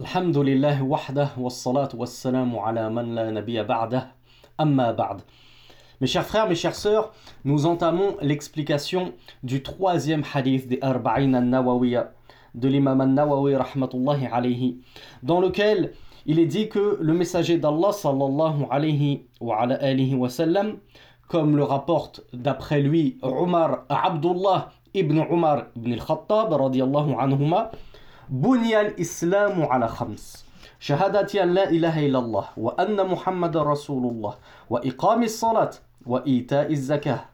الحمد لله وحده والصلاة والسلام على من لا نبي بعده أما بعد Mes chers frères, mes chères sœurs, nous entamons l'explication du troisième hadith des Arba'in al-Nawawiya de l'imam al-Nawawi rahmatullahi alayhi, dans lequel il est dit que le messager d'Allah sallallahu alayhi wa, ala alihi wa sallam, comme le rapporte d'après lui Umar Abdullah ibn Umar ibn al-Khattab radiyallahu anhuma, بني الإسلام على خمس شهادة أن لا إله إلا الله وأن محمد رسول الله وإقام الصلاة وإيتاء الزكاة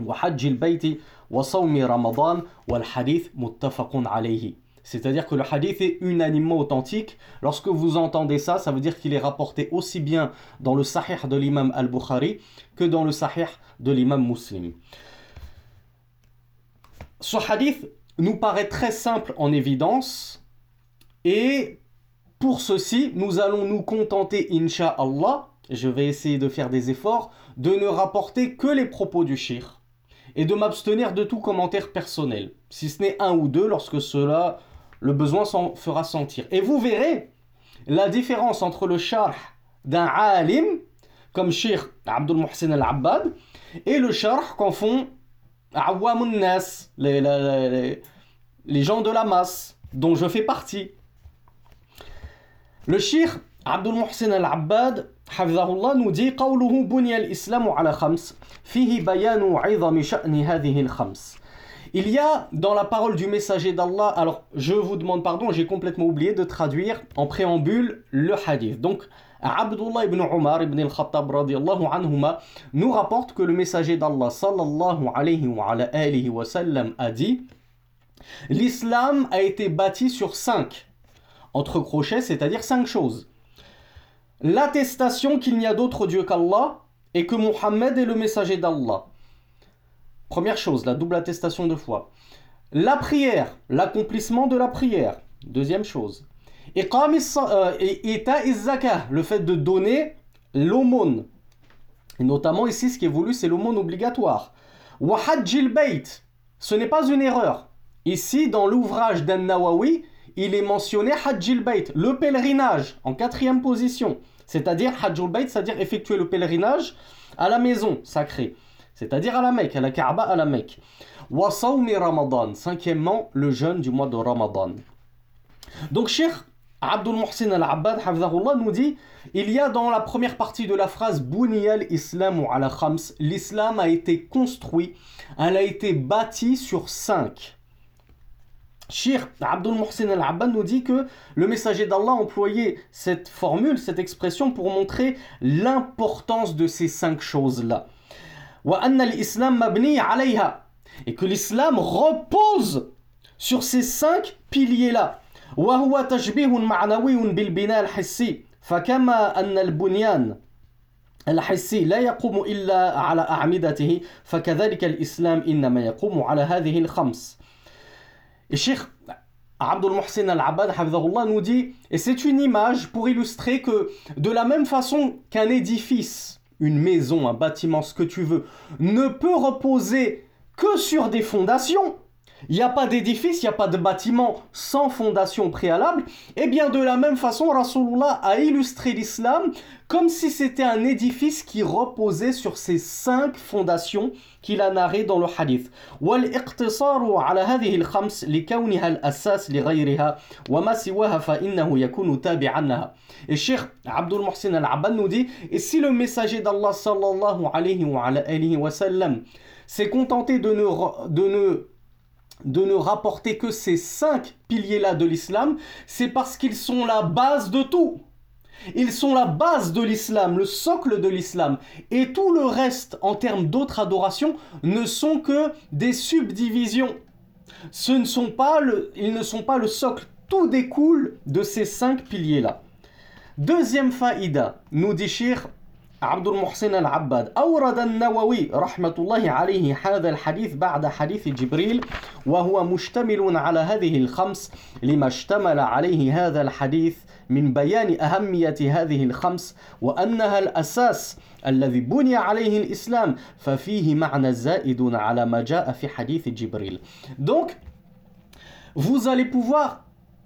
وحج البيت وصوم رمضان والحديث متفق عليه C'est-à-dire que le hadith est unanimement authentique. Lorsque vous entendez ça, ça veut dire qu'il est rapporté aussi bien dans le sahih de l'imam al-Bukhari que dans le sahih de l'imam muslim. Ce hadith nous paraît très simple en évidence et pour ceci, nous allons nous contenter, insha'Allah, je vais essayer de faire des efforts, de ne rapporter que les propos du shir et de m'abstenir de tout commentaire personnel, si ce n'est un ou deux lorsque cela, le besoin s'en fera sentir. Et vous verrez la différence entre le charh d'un alim, comme Shir Abdul Muhsin al-Abbad, et le charh qu'en font Awamun Nas, les, les, les gens de la masse, dont je fais partie. Le shir Abdul Muhsin al-Abbad حفظه nous dit قوله بني الإسلام على خمس فيه بيان عظم شأن هذه الخمس Il y a dans la parole du messager d'Allah, alors je vous demande pardon, j'ai complètement oublié de traduire en préambule le hadith. Donc, Abdullah ibn Umar ibn al-Khattab radiallahu anhuma nous rapporte que le messager d'Allah sallallahu alayhi wa, alayhi wa sallam a dit L'islam a été bâti sur cinq, entre crochets, c'est-à-dire cinq choses. L'attestation qu'il n'y a d'autre Dieu qu'Allah et que Mohammed est le messager d'Allah. Première chose, la double attestation de foi. La prière, l'accomplissement de la prière. Deuxième chose. Et le fait de donner l'aumône. Et notamment ici, ce qui est voulu, c'est l'aumône obligatoire. Wahajjil bait, ce n'est pas une erreur. Ici, dans l'ouvrage d'An Nawawi, il est mentionné Hajjil Bayt, le pèlerinage, en quatrième position. C'est-à-dire Hajjul Bayt, c'est-à-dire effectuer le pèlerinage à la maison sacrée. C'est-à-dire à la Mecque, à la Kaaba, à la Mecque. Wasawmi Ramadan, cinquièmement, le jeûne du mois de Ramadan. Donc, Cheikh Abdul Muhsin al-Abbad nous dit il y a dans la première partie de la phrase Buniyal Islam ala Khams, l'islam a été construit, elle a été bâtie sur cinq. Shir Abdul Muhsin al-Abbad nous dit que le messager d'Allah employait cette formule, cette expression pour montrer l'importance de ces cinq choses-là. Et que l'islam repose sur ces cinq piliers-là. وهو تشبيه معنوي بالبناء الحسي فكما أن البنيان الحسي لا يقوم إلا على أعمدته فكذلك الإسلام إنما يقوم على هذه الخمس et Cheikh Abdul Muhsin al-Abad nous dit, et c'est une image pour illustrer que de la même façon qu'un édifice, une maison, un bâtiment, ce que tu veux, ne peut reposer que sur des fondations, il n'y a pas d'édifice, il n'y a pas de bâtiment sans fondation préalable, et bien de la même façon, Rasulullah a illustré l'islam comme si c'était un édifice qui reposait sur ces cinq fondations qu'il a narrées dans le hadith. Et Cheikh Abdul Muhsin al-Abban nous dit, et si le messager d'Allah sallallahu alayhi wa sallam s'est contenté de ne, de ne de ne rapporter que ces cinq piliers-là de l'islam, c'est parce qu'ils sont la base de tout. Ils sont la base de l'islam, le socle de l'islam. Et tout le reste, en termes d'autres adorations, ne sont que des subdivisions. Ce ne sont pas le, ils ne sont pas le socle. Tout découle de ces cinq piliers-là. Deuxième faïda, nous dit Shir عبد المحسن العباد أورد النووي رحمة الله عليه هذا الحديث بعد حديث جبريل وهو مشتمل على هذه الخمس لما اشتمل عليه هذا الحديث من بيان أهمية هذه الخمس وأنها الأساس الذي بني عليه الإسلام ففيه معنى زائد على ما جاء في حديث جبريل. Donc, vous allez pouvoir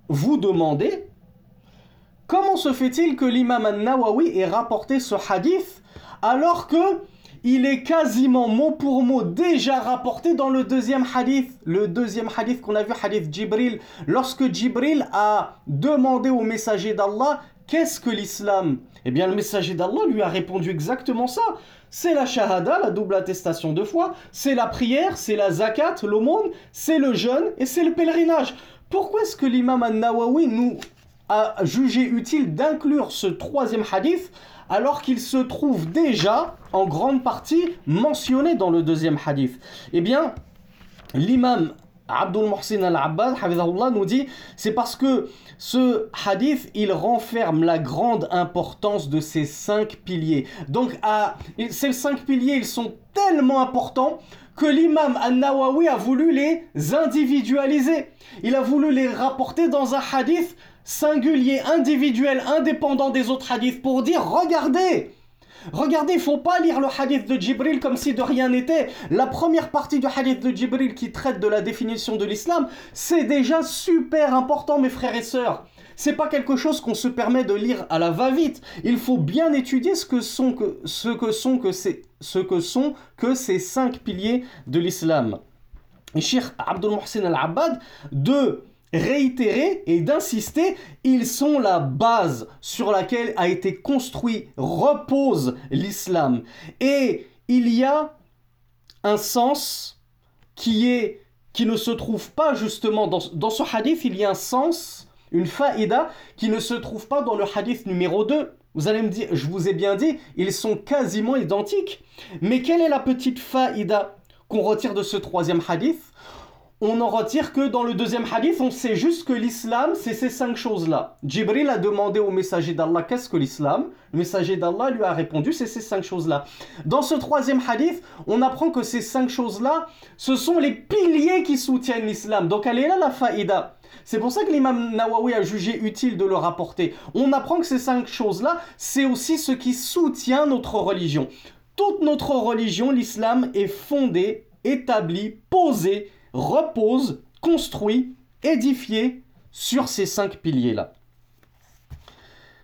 vous demander comment se fait-il que l'imam al-Nawawi ait rapporté ce hadith alors que il est quasiment mot pour mot déjà rapporté dans le deuxième hadith, le deuxième hadith qu'on a vu, hadith Jibril, lorsque Jibril a demandé au messager d'Allah qu'est-ce que l'islam? Eh bien, le messager d'Allah lui a répondu exactement ça. C'est la shahada, la double attestation de foi, c'est la prière, c'est la zakat, l'aumône, c'est le jeûne et c'est le pèlerinage. Pourquoi est-ce que l'imam al-Nawawi nous a jugé utile d'inclure ce troisième hadith alors qu'il se trouve déjà en grande partie mentionné dans le deuxième hadith Eh bien, l'imam Abdul Muhsin al-Abbad nous dit c'est parce que ce hadith il renferme la grande importance de ces cinq piliers. Donc ces cinq piliers ils sont tellement importants que l'imam al-Nawawi a voulu les individualiser. Il a voulu les rapporter dans un hadith singulier, individuel, indépendant des autres hadiths pour dire regardez Regardez, il faut pas lire le hadith de Jibril comme si de rien n'était. La première partie du hadith de Jibril qui traite de la définition de l'islam, c'est déjà super important mes frères et sœurs. C'est pas quelque chose qu'on se permet de lire à la va-vite. Il faut bien étudier ce que sont que, ce que sont que ces, ce que sont que ces cinq piliers de l'islam. Cheikh Abdul Muhsin al-Abbad, de réitérer et d'insister, ils sont la base sur laquelle a été construit, repose l'islam. Et il y a un sens qui est qui ne se trouve pas justement dans, dans ce hadith, il y a un sens, une faïda qui ne se trouve pas dans le hadith numéro 2. Vous allez me dire, je vous ai bien dit, ils sont quasiment identiques. Mais quelle est la petite faïda qu'on retire de ce troisième hadith? On en retire que dans le deuxième hadith, on sait juste que l'islam, c'est ces cinq choses-là. Jibril a demandé au messager d'Allah qu'est-ce que l'islam? Le messager d'Allah lui a répondu c'est ces cinq choses-là. Dans ce troisième hadith, on apprend que ces cinq choses-là, ce sont les piliers qui soutiennent l'islam. Donc elle est là la faïda. C'est pour ça que l'imam Nawawi a jugé utile de le rapporter. On apprend que ces cinq choses-là, c'est aussi ce qui soutient notre religion. Toute notre religion, l'islam, est fondée, établie, posée repose, construit, édifié sur ces cinq piliers-là.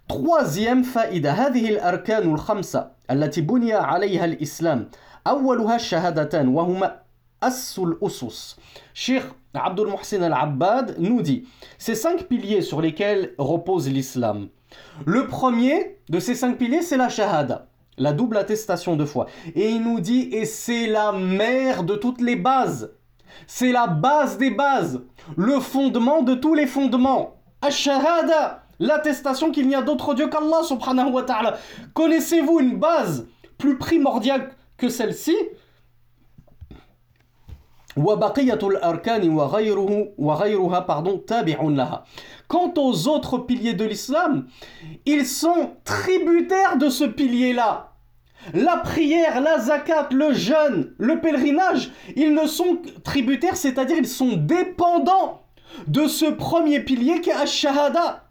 Troisième faïda, هذه الأركان الخمسة التي بني عليها الإسلام أولها الشهادتان وهما أس الأسس. Cheikh Abdul Muhsin al-Abbad nous dit ces cinq piliers sur lesquels repose l'islam. Le premier de ces cinq piliers, c'est la shahada, la double attestation de foi. Et il nous dit, et c'est la mère de toutes les bases c'est la base des bases, le fondement de tous les fondements. Ash-shahada, l'attestation qu'il n'y a d'autre Dieu qu'Allah subhanahu wa ta'ala. Connaissez-vous une base plus primordiale que celle-ci? Quant aux autres piliers de l'islam, ils sont tributaires de ce pilier-là. La prière, la zakat, le jeûne, le pèlerinage, ils ne sont tributaires, c'est-à-dire ils sont dépendants de ce premier pilier qui est Ash-Shahada.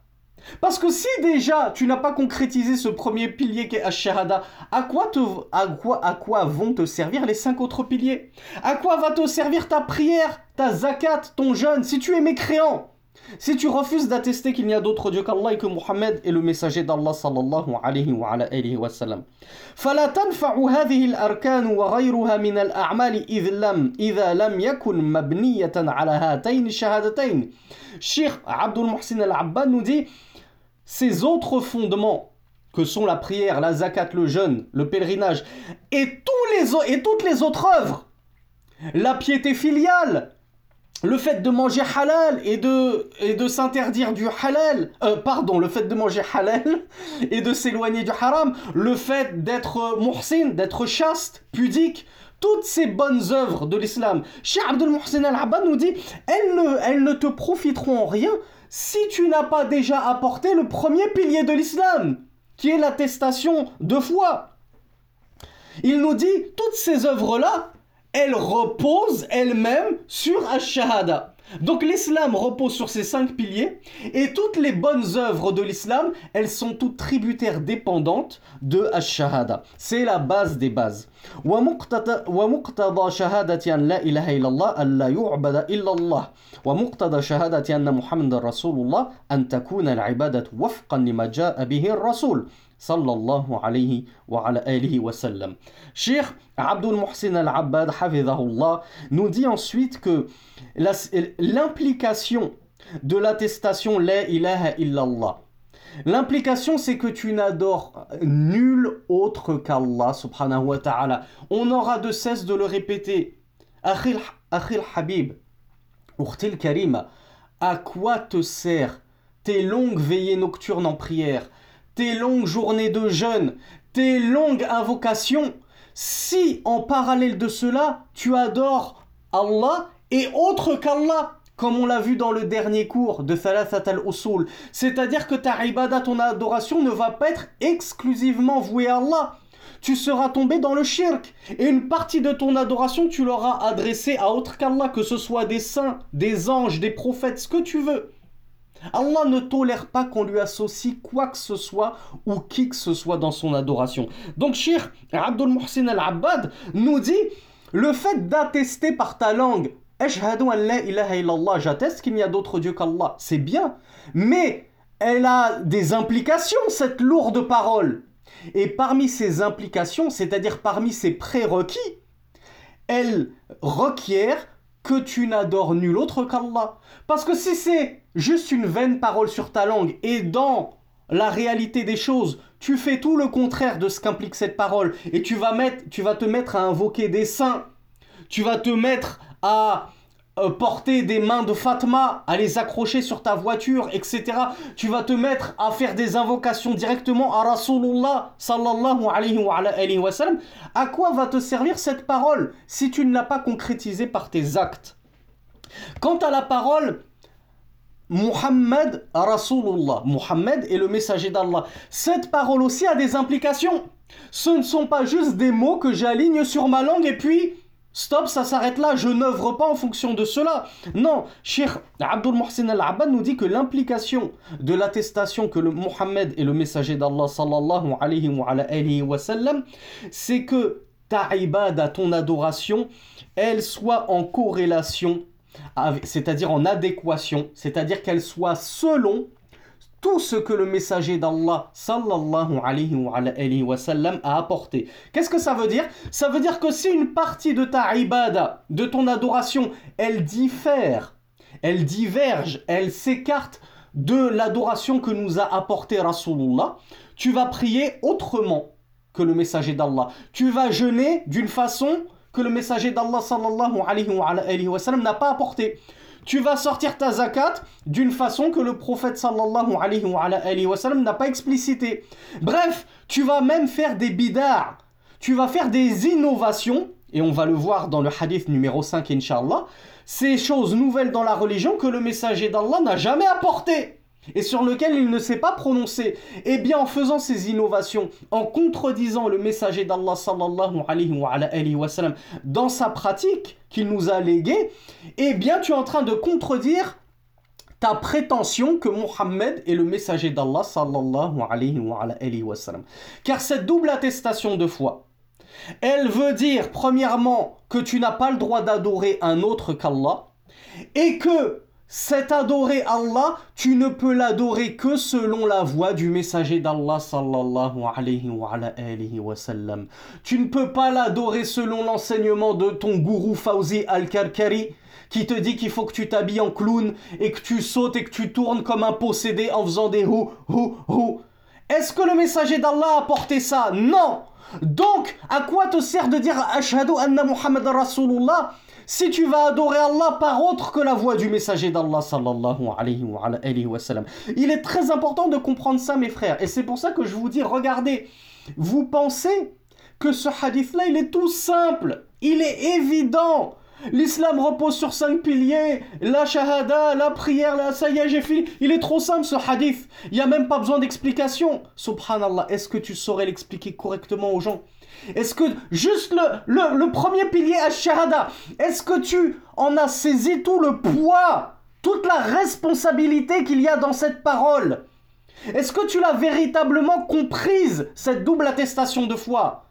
Parce que si déjà tu n'as pas concrétisé ce premier pilier qui est Ash-Shahada, à quoi, à, quoi, à quoi vont te servir les cinq autres piliers? À quoi va te servir ta prière, ta zakat, ton jeûne? Si tu es mécréant si tu refuses d'attester qu'il n'y a d'autre Dieu qu'Allah et que Muhammad est le messager d'Allah sallallahu alayhi wa alayhi wa sallam. فلا تنفع هذه الأركان وغيرها من الأعمال إذ لم إذا لم يكن مبنية على هاتين الشهادتين. Cheikh Abdul Muhsin al-Abbad nous dit ces autres fondements que sont la prière, la zakat, le jeûne, le pèlerinage et, tous les, et toutes les autres œuvres, la piété filiale, le fait de manger halal et de, s'interdire du halal, euh, pardon, le fait de manger halal et de s'éloigner du haram, le fait d'être muhsin, d'être chaste, pudique, toutes ces bonnes œuvres de l'islam. Cheikh Abdul Muhsin al-Abbad nous dit, elles ne, elles ne te profiteront en rien si tu n'as pas déjà apporté le premier pilier de l'islam, qui est l'attestation de foi. Il nous dit, toutes ces œuvres-là, elle repose elle-même sur Ash-Shahada. Donc l'islam repose sur ces cinq piliers et toutes les bonnes œuvres de l'islam, elles sont toutes tributaires dépendantes de ash-shahada. C'est la base des bases. ومقتضى شهادة أن لا إله إلا الله أن لا يعبد إلا الله ومقتضى شهادة أن محمد رسول الله أن تكون العبادة وفقا لما جاء به الرسول sallallahu alayhi wa ala wa sallam. Abdul Muhsin al-Abbad, hafidhahullah, nous dit ensuite que l'implication de l'attestation La ilaha illallah, L'implication, c'est que tu n'adores nul autre qu'Allah subhanahu wa ta'ala. On aura de cesse de le répéter. Akhil, Habib, Urtil Karima, à quoi te sert tes longues veillées nocturnes en prière? Tes longues journées de jeûne, tes longues invocations, si en parallèle de cela, tu adores Allah et autre qu'Allah, comme on l'a vu dans le dernier cours de Thalathat al-Usul, c'est-à-dire que ta ibada, ton adoration ne va pas être exclusivement vouée à Allah. Tu seras tombé dans le shirk. Et une partie de ton adoration, tu l'auras adressée à autre qu'Allah, que ce soit des saints, des anges, des prophètes, ce que tu veux. Allah ne tolère pas qu'on lui associe quoi que ce soit ou qui que ce soit dans son adoration. Donc, Cheikh Abdul Muhsin al-Abbad nous dit le fait d'attester par ta langue j'atteste qu'il n'y a d'autre Dieu qu'Allah, c'est bien, mais elle a des implications, cette lourde parole. Et parmi ces implications, c'est-à-dire parmi ces prérequis, elle requiert que tu n'adores nul autre qu'Allah. Parce que si c'est juste une vaine parole sur ta langue et dans la réalité des choses, tu fais tout le contraire de ce qu'implique cette parole et tu vas, mettre, tu vas te mettre à invoquer des saints, tu vas te mettre à euh, porter des mains de Fatma, à les accrocher sur ta voiture, etc. Tu vas te mettre à faire des invocations directement à Rasulullah sallallahu. À quoi va te servir cette parole si tu ne l'as pas concrétisée par tes actes? Quant à la parole Muhammad Rasulullah, Muhammad est le messager d'Allah. Cette parole aussi a des implications. Ce ne sont pas juste des mots que j'aligne sur ma langue et puis Stop, ça s'arrête là, je n'œuvre pas en fonction de cela. Non, Cheikh Abdul Muhsin al-Abbad nous dit que l'implication de l'attestation que le Mohammed est le messager d'Allah sallallahu alayhi wa, c'est que ta ibada, ton adoration, elle soit en corrélation, c'est-à-dire en adéquation, c'est-à-dire qu'elle soit selon tout ce que le messager d'Allah sallallahu alayhi wa, a apporté. Qu'est-ce que ça veut dire? Ça veut dire que si une partie de ta ibada, de ton adoration, elle diffère, elle diverge, elle s'écarte de l'adoration que nous a apporté Rasulullah, tu vas prier autrement que le messager d'Allah. Tu vas jeûner d'une façon que le messager d'Allah sallallahu alayhi wa sallam n'a pas apporté tu vas sortir ta zakat d'une façon que le prophète sallallahu alayhi wa, sallam n'a pas explicité. Bref, tu vas même faire des bidars, tu vas faire des innovations, et on va le voir dans le hadith numéro 5, inshallah, ces choses nouvelles dans la religion que le messager d'Allah n'a jamais apportées et sur lequel il ne s'est pas prononcé. Eh bien, en faisant ces innovations, en contredisant le messager d'Allah sallallahu alayhi wa, dans sa pratique qu'il nous a léguée, eh bien, tu es en train de contredire ta prétention que Mohammed est le messager d'Allah sallallahu alayhi wa. Car cette double attestation de foi, elle veut dire, premièrement, que tu n'as pas le droit d'adorer un autre qu'Allah, et que cet adorer Allah, tu ne peux l'adorer que selon la voix du messager d'Allah sallallahu alayhi wa, sallam. Tu ne peux pas l'adorer selon l'enseignement de ton gourou Fawzi al-Karkari qui te dit qu'il faut que tu t'habilles en clown et que tu sautes et que tu tournes comme un possédé en faisant des hou hou hou. Est-ce que le messager d'Allah a porté ça? Non Donc, à quoi te sert de dire Ashhadu anna Muhammad Rasulullah si tu vas adorer Allah par autre que la voix du messager d'Allah sallallahu alayhi wa. Il est très important de comprendre ça mes frères et c'est pour ça que je vous dis regardez, vous pensez que ce hadith là il est tout simple, il est évident. L'islam repose sur cinq piliers, la shahada, la prière, la ça y j'ai fini. Il est trop simple ce hadith. Il n'y a même pas besoin d'explication. Subhanallah, est-ce que tu saurais l'expliquer correctement aux gens? Est-ce que juste le, premier pilier à shahada, est-ce que tu en as saisi tout le poids, toute la responsabilité qu'il y a dans cette parole? Est-ce que tu l'as véritablement comprise, cette double attestation de foi?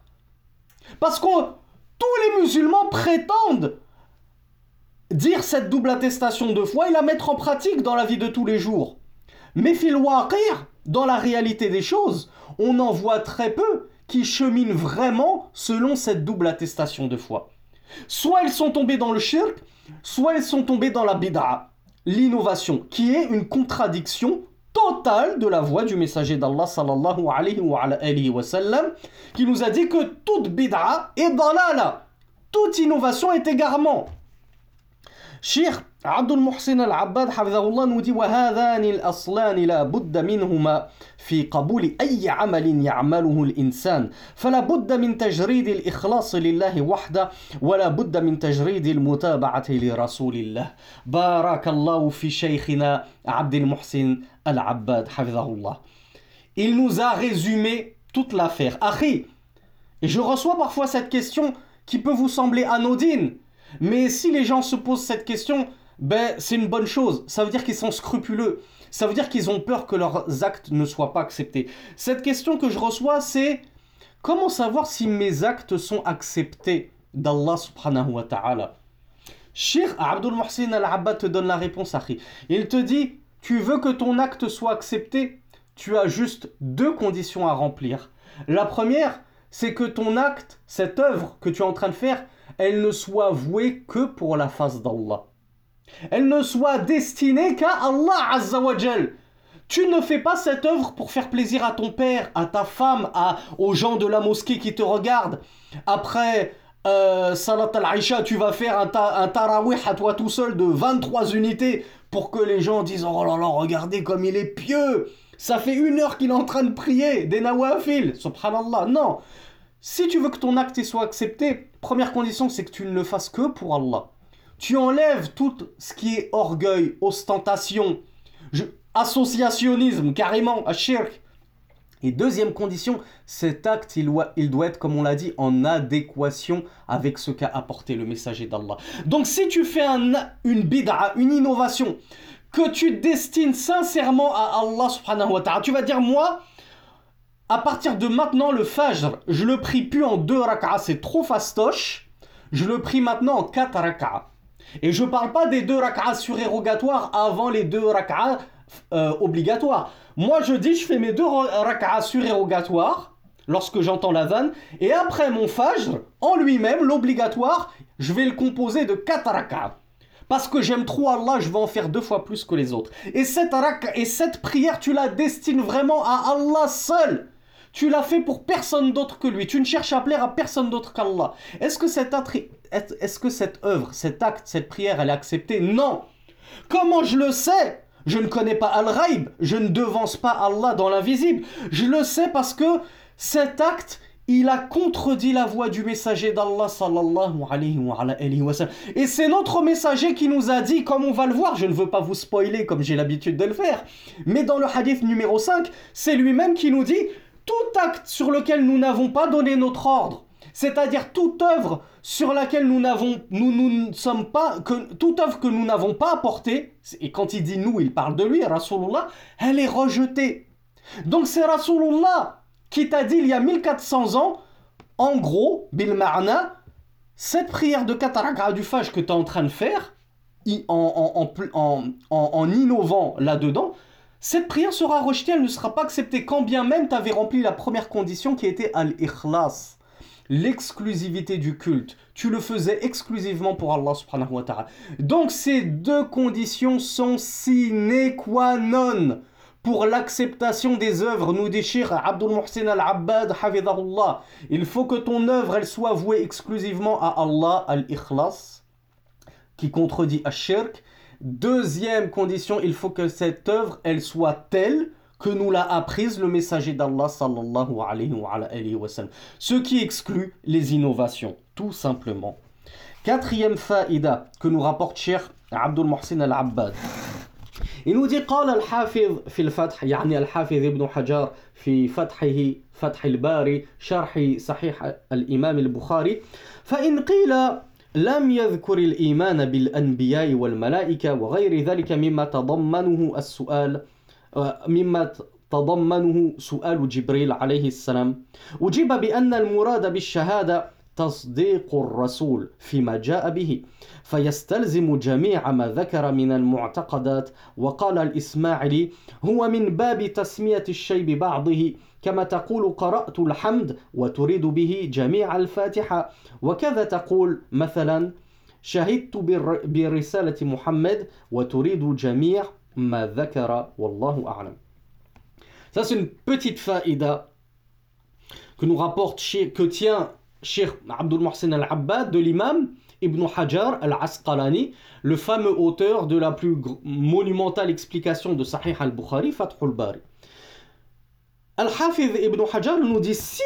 Parce que tous les musulmans prétendent dire cette double attestation de foi et la mettre en pratique dans la vie de tous les jours. Mais fil dans la réalité des choses, on en voit très peu qui cheminent vraiment selon cette double attestation de foi. Soit ils sont tombés dans le shirk, soit ils sont tombés dans la bid'a, l'innovation, qui est une contradiction totale de la voix du messager d'Allah sallallahu alayhi wa, qui nous a dit que toute bid'a est dalala, toute innovation est égarement. شيخ عبد المحسن العباد حفظه الله نودي وهذان الأصلان لا بد منهما في قبول أي عمل يعمله الإنسان. فلا بد من تجريد الإخلاص لله وحده ولا بد من تجريد المتابعة لرسول الله. بارك الله في شيخنا عبد المحسن العباد حفظه الله. Il nous a résumé toute l'affaire. Akhi, et je reçois parfois cette question qui peut vous sembler anodine, Mais si les gens se posent cette question, ben c'est une bonne chose. Ça veut dire qu'ils sont scrupuleux. Ça veut dire qu'ils ont peur que leurs actes ne soient pas acceptés. Cette question que je reçois, c'est comment savoir si mes actes sont acceptés d'Allah subhanahu wa ta'ala? Sheikh Abdul Muhsin al-Abbad te donne la réponse, Akhi. Il te dit, tu veux que ton acte soit accepté? Tu as juste deux conditions à remplir. La première, c'est que ton acte, cette œuvre que tu es en train de faire, elle ne soit vouée que pour la face d'Allah. Elle ne soit destinée qu'à Allah Azzawajal. Tu ne fais pas cette œuvre pour faire plaisir à ton père, à ta femme, à, aux gens de la mosquée qui te regardent. Après euh, Salat al-Aisha, tu vas faire un, tarawih à toi tout seul de 23 unités pour que les gens disent Oh là là, regardez comme il est pieux. Ça fait une heure qu'il est en train de prier, des nawafil. Subhanallah. Non. Si tu veux que ton acte soit accepté, première condition, c'est que tu ne le fasses que pour Allah. Tu enlèves tout ce qui est orgueil, ostentation, associationnisme, carrément, à shirk. Et deuxième condition, cet acte, il doit, être, comme on l'a dit, en adéquation avec ce qu'a apporté le messager d'Allah. Donc si tu fais un, une bid'a, une innovation, que tu destines sincèrement à Allah subhanahu wa ta'ala, tu vas dire, moi, à partir de maintenant, le Fajr, je le prie plus en deux rak'as, c'est trop fastoche. Je le prie maintenant en quatre rak'as. Et je parle pas des deux rak'as surérogatoires avant les deux rak'as euh, obligatoires. Moi, je dis, je fais mes deux rak'as surérogatoires lorsque j'entends la vanne. Et après mon Fajr, en lui-même, l'obligatoire, je vais le composer de quatre rak'as. Parce que j'aime trop Allah, je vais en faire deux fois plus que les autres. Et cette, et cette prière, tu la destines vraiment à Allah seul. Tu l'as fait pour personne d'autre que lui. Tu ne cherches à plaire à personne d'autre qu'Allah. Est-ce que, cette œuvre, cet acte, cette prière, elle est acceptée? Non. Comment je le sais? Je ne connais pas Al-Raib. Je ne devance pas Allah dans l'invisible. Je le sais parce que cet acte, il a contredit la voix du messager d'Allah sallallahu alayhi wa. Et c'est notre messager qui nous a dit, comme on va le voir, je ne veux pas vous spoiler comme j'ai l'habitude de le faire, mais dans le hadith numéro 5, c'est lui-même qui nous dit tout acte sur lequel nous n'avons pas donné notre ordre, c'est-à-dire toute œuvre sur laquelle nous n'avons, nous, nous sommes pas, que toute œuvre que nous n'avons pas apportée, et quand il dit nous, il parle de lui, Rasulullah, elle est rejetée. Donc c'est Rasulullah qui t'a dit il y a 1400 ans, en gros, bil ma'na, cette prière de Kataraka du Fajr que tu es en train de faire, en, en, en innovant là-dedans, cette prière sera rejetée, elle ne sera pas acceptée, quand bien même tu avais rempli la première condition qui était al-ikhlas, l'exclusivité du culte. Tu le faisais exclusivement pour Allah subhanahu wa ta'ala. Donc ces deux conditions sont sine qua non pour l'acceptation des œuvres, nous déchire Abdul Muhsin al-Abbad, Il faut que ton œuvre, elle soit vouée exclusivement à Allah, al-Ikhlas, qui contredit al-Shirk, Deuxième condition, il faut que cette œuvre, elle soit telle que nous l'a apprise le messager d'Allah sallallahu alayhi wa, alayhi wa sallam. Ce qui exclut les innovations, tout simplement. Quatrième faïda que nous rapporte Cheikh Abdul Mohsin al-Abbad. Il nous dit قال الحافظ في الفتح يعني الحافظ ابن حجر في فتحه فتح الباري شرح صحيح الإمام البخاري فإن قيل لم يذكر الإيمان بالأنبياء والملائكة وغير ذلك مما تضمنه السؤال مما تضمنه سؤال جبريل عليه السلام. أجيب بأن المراد بالشهادة تصديق الرسول فيما جاء به فيستلزم جميع ما ذكر من المعتقدات. وقال الإسماعيلي هو من باب تسمية الشيء ببعضه كما تقول قرأت الحمد وتريد به جميع الفاتحة وكذا تقول مثلا شهدت برسالة محمد وتريد جميع ما ذكر والله أعلم Ça, c'est une petite faïda que nous rapporte, que tient Cheikh Abdul Mohsen al-Abbad de l'imam Ibn Hajar al-Asqalani, le fameux auteur de la plus monumentale explication de Sahih al-Bukhari, Fathul Bari. Al-Hafiz Ibn Hajar nous dit si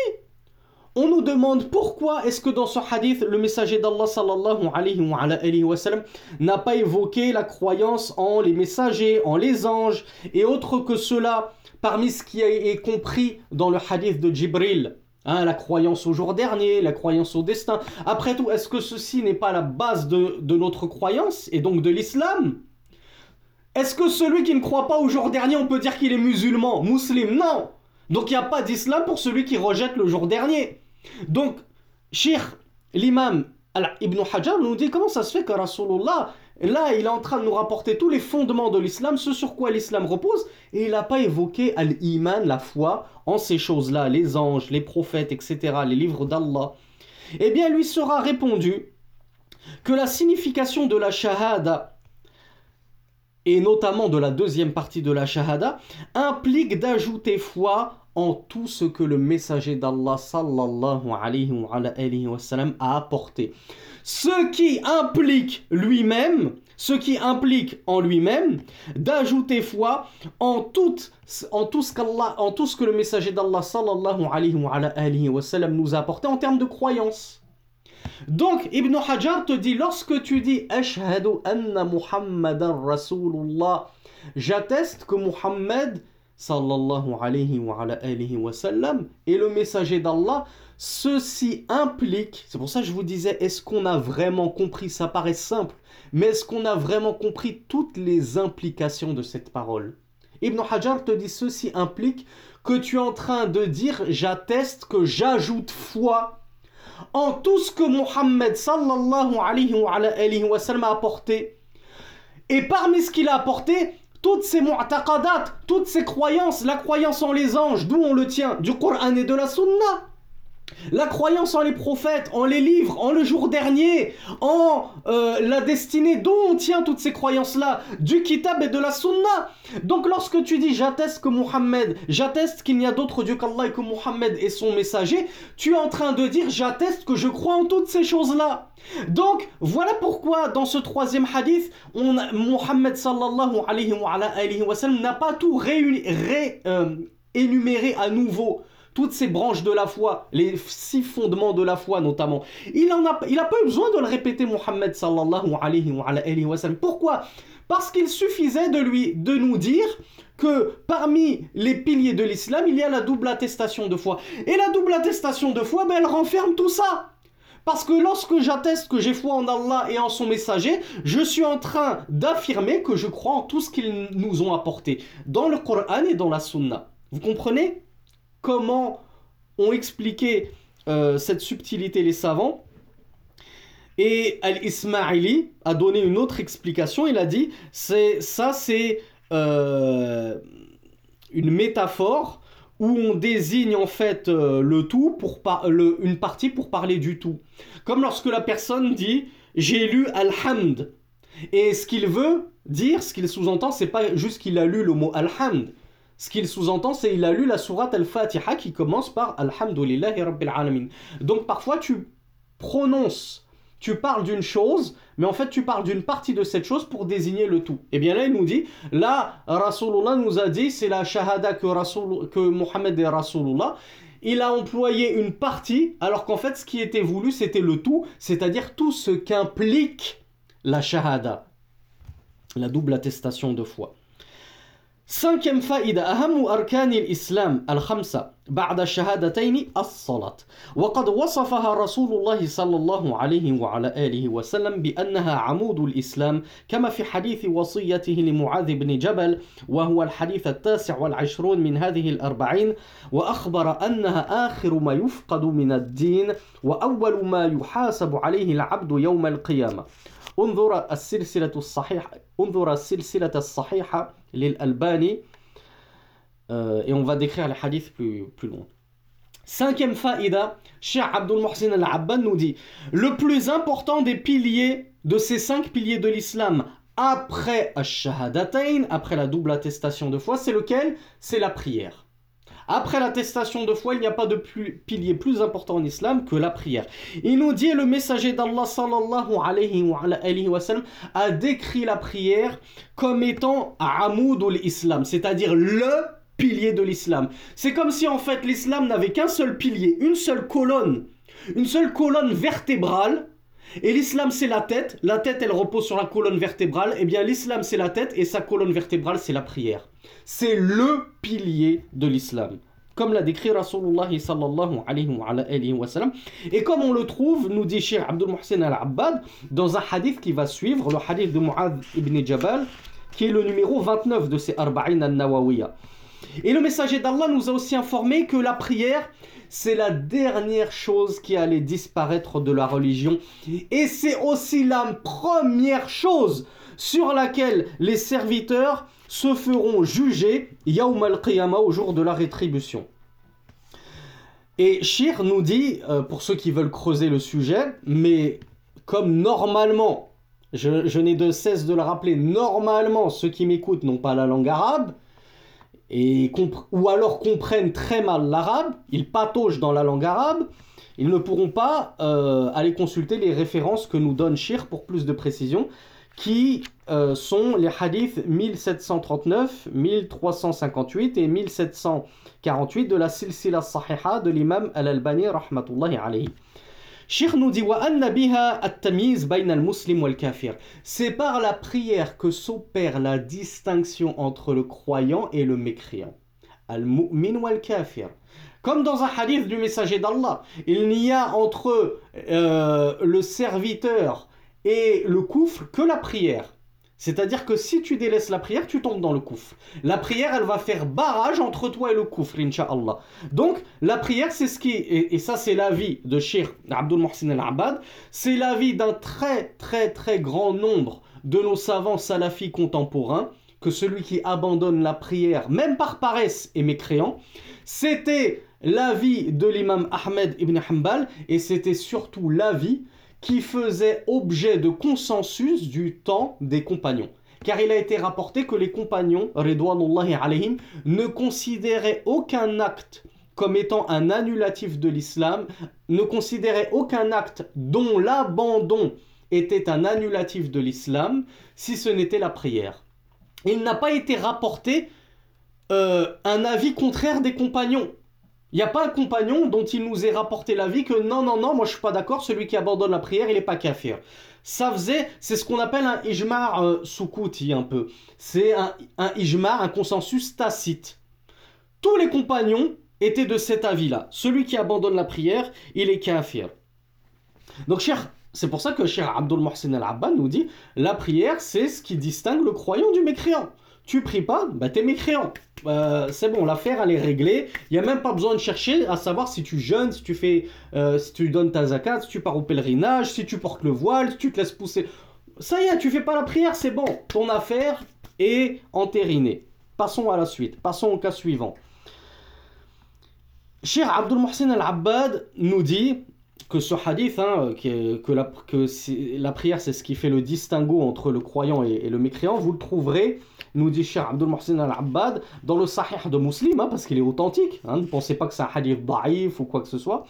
on nous demande pourquoi est-ce que dans ce hadith le messager d'Allah sallallahu alayhi wa, sallam n'a pas évoqué la croyance en les messagers, en les anges et autres que cela parmi ce qui est compris dans le hadith de Jibril Hein, la croyance au jour dernier, la croyance au destin. Après tout, est-ce que ceci n'est pas la base de, notre croyance et donc de l'islam? Est-ce que celui qui ne croit pas au jour dernier, on peut dire qu'il est musulman, musulman? Non Donc il n'y a pas d'islam pour celui qui rejette le jour dernier. Donc, cher l'imam Ibn Hajar nous dit comment ça se fait que Rasulullah Là, il est en train de nous rapporter tous les fondements de l'islam, ce sur quoi l'islam repose, et il n'a pas évoqué al-iman, la foi, en ces choses-là, les anges, les prophètes, etc., les livres d'Allah. Eh bien, lui sera répondu que la signification de la shahada, et notamment de la deuxième partie de la shahada, implique d'ajouter foi en tout ce que le messager d'Allah sallallahu alayhi wa, sallam a apporté. Ce qui implique lui-même, ce qui implique en lui-même d'ajouter foi en tout, en tout ce que le messager d'Allah sallallahu alayhi wa, sallam nous a apporté en termes de croyance. Donc, Ibn Hajar te dit, lorsque tu dis Ashhadu anna Muhammadan Rasulullah, j'atteste que Muhammad sallallahu alayhi wa, alayhi wa sallam, et le messager d'Allah, ceci implique, c'est pour ça que je vous disais, est-ce qu'on a vraiment compris, ça paraît simple, mais est-ce qu'on a vraiment compris toutes les implications de cette parole? Ibn Hajar te dit, ceci implique que tu es en train de dire, j'atteste que j'ajoute foi en tout ce que Muhammad sallallahu alayhi alayhi a apporté. Et parmi ce qu'il a apporté, toutes ces mu'taqadat, toutes ces croyances, la croyance en les anges, d'où on le tient Du Coran et de la Sunna. La croyance en les prophètes, en les livres, en le jour dernier, en euh, la destinée, d'où on tient toutes ces croyances-là Du kitab et de la sunna. Donc lorsque tu dis j'atteste que Mohammed, j'atteste qu'il n'y a d'autre Dieu qu'Allah et que Mohammed est son messager, tu es en train de dire j'atteste que je crois en toutes ces choses-là. Donc voilà pourquoi dans ce troisième hadith, on, Mohammed sallallahu alayhi wa, n'a pas tout réuni, ré, euh, à nouveau toutes ces branches de la foi, les six fondements de la foi notamment. Il n'a il a pas eu besoin de le répéter, Mohammed sallallahu alayhi wa, sallam. Pourquoi? Parce qu'il suffisait de lui, de nous dire que parmi les piliers de l'islam, il y a la double attestation de foi. Et la double attestation de foi, ben, elle renferme tout ça. Parce que lorsque j'atteste que j'ai foi en Allah et en son messager, je suis en train d'affirmer que je crois en tout ce qu'ils nous ont apporté, dans le Coran et dans la Sunna. Vous comprenez? Comment ont expliqué euh, cette subtilité les savants. Et Al-Ismaili a donné une autre explication. Il a dit c'est ça, c'est euh, une métaphore où on désigne en fait euh, le tout pour une partie pour parler du tout. Comme lorsque la personne dit j'ai lu Alhamd. Et ce qu'il veut dire, ce qu'il sous-entend, c'est pas juste qu'il a lu le mot Alhamd. Ce qu'il sous-entend, c'est qu'il a lu la sourate Al-Fatiha qui commence par Alhamdulillahi Rabbil Alamin. Donc parfois tu prononces, tu parles d'une chose, mais en fait tu parles d'une partie de cette chose pour désigner le tout. Et bien là il nous dit, là Rasulullah nous a dit, c'est la shahada que, Rasul, que Mohammed est Rasulullah. il a employé une partie, alors qu'en fait, ce qui était voulu, c'était le tout, c'est-à-dire tout ce qu'implique la shahada, la double attestation de foi. Cinquième faïda, أهم أركان الإسلام الخمسة. بعد الشهادتين الصلاة. وقد وصفها رسول الله صلى الله عليه وعلى آله وسلم بأنها عمود الإسلام كما في حديث وصيته لمعاذ بن جبل وهو الحديث التاسع والعشرون من هذه الأربعين وأخبر أنها آخر ما يفقد من الدين وأول ما يحاسب عليه العبد يوم القيامة. انظر السلسلة الصحيحة انظر السلسلة الصحيحة l'Albani. Euh, et on va décrire les hadiths plus, plus loin. Cinquième faïda, Cheikh Abdul Mohsin Al-Abban nous dit Le plus important des piliers, de ces cinq piliers de l'islam, après Ash-Shahadatain, après la double attestation de foi, c'est lequel? C'est la prière. Après l'attestation de foi, il n'y a pas de pilier plus important en islam que la prière. Il nous dit, le messager d'Allah sallallahu a décrit la prière comme étant Amoud islam, c'est-à-dire le pilier de l'islam. C'est comme si en fait l'islam n'avait qu'un seul pilier, une seule colonne, une seule colonne vertébrale. Et l'islam c'est la tête, la tête elle repose sur la colonne vertébrale, eh bien l'islam c'est la tête et sa colonne vertébrale c'est la prière. C'est le pilier de l'islam. Comme l'a décrit Rasulullah sallallahu alayhi wa, sallam. Et comme on le trouve, nous dit Cheikh Abdul Muhsin al-Abbad, dans un hadith qui va suivre, le hadith de Mu'adh ibn Jabal, qui est le numéro 29 de ces Arba'in al-Nawawiyya. Et le messager d'Allah nous a aussi informé que la prière, c'est la dernière chose qui allait disparaître de la religion. Et c'est aussi la première chose sur laquelle les serviteurs se feront juger Yawm al-Qiyamah au jour de la rétribution. Et Shir nous dit, euh, pour ceux qui veulent creuser le sujet, mais comme normalement, je, n'ai de cesse de le rappeler, normalement ceux qui m'écoutent n'ont pas la langue arabe, et ou alors comprennent très mal l'arabe, ils pataugent dans la langue arabe, ils ne pourront pas euh, aller consulter les références que nous donne Shir pour plus de précision qui euh, sont les hadiths 1739, 1358 et 1748 de la silsila sahiha de l'imam al-Albani rahmatullahi alayhi. C'est par la prière que s'opère la distinction entre le croyant et le mécréant. Al-mu'min wal kafir. Comme dans un hadith du messager d'Allah, il n'y a entre euh, le serviteur et le coufre que la prière. C'est-à-dire que si tu délaisses la prière, tu tombes dans le coufre. La prière, elle va faire barrage entre toi et le coufre, inshallah. Donc, la prière, c'est ce qui... Et, ça, c'est l'avis de Sheikh Abdul Mohsin al-Abad. C'est l'avis d'un très, très, très grand nombre de nos savants salafis contemporains que celui qui abandonne la prière, même par paresse, est mécréant. C'était l'avis de l'imam Ahmed ibn Hanbal et c'était surtout l'avis qui faisait objet de consensus du temps des compagnons. Car il a été rapporté que les compagnons, alayhim, ne considéraient aucun acte comme étant un annulatif de l'islam, ne considéraient aucun acte dont l'abandon était un annulatif de l'islam, si ce n'était la prière. Il n'a pas été rapporté euh, un avis contraire des compagnons. Il n'y a pas un compagnon dont il nous ait rapporté l'avis que non, non, non, moi je suis pas d'accord, celui qui abandonne la prière, il n'est pas kafir. Ça faisait, c'est ce qu'on appelle un ijmar euh, soukouti un peu. C'est un, un ijmar, un consensus tacite. Tous les compagnons étaient de cet avis-là. Celui qui abandonne la prière, il est kafir. Donc, cher, c'est pour ça que cher Abdul Mohsin al-Abbad nous dit la prière, c'est ce qui distingue le croyant du mécréant. Tu pries pas, bah t'es mécréant. Euh, c'est bon, l'affaire elle est réglée. Il n'y a même pas besoin de chercher à savoir si tu jeûnes, si tu fais, euh, si tu donnes ta zakat, si tu pars au pèlerinage, si tu portes le voile, si tu te laisses pousser. Ça y est, tu fais pas la prière, c'est bon. Ton affaire est entérinée. Passons à la suite. Passons au cas suivant. Cher Abdul Mohsin al-Abbad nous dit que ce hadith, hein, que, la, que la prière c'est ce qui fait le distinguo entre le croyant et, le mécréant, vous le trouverez, nous dit Cheikh Abdul Mohsin al-Abbad, dans le Sahih de Muslim, hein, parce qu'il est authentique, hein, ne pensez pas que c'est un hadith daif ou quoi que ce soit,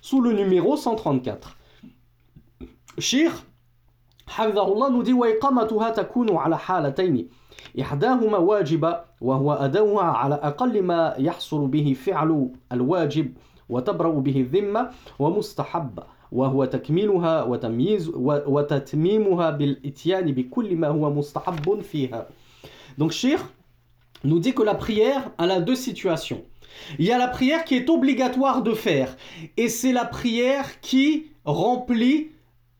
sous le numéro 134. Cheikh Hafidahullah nous dit وإقامتها تكون على حالتين إحداهما واجبة وهو أدوها على أقل ما يحصل به فعل الواجب وتبرأ به الذمة ومستحب وهو تكميلها وتمييز وتتميمها بالإتيان بكل ما هو مستحب فيها donc Shir nous dit que la prière a deux situations. Il y a la prière qui est obligatoire de faire et c'est la prière qui remplit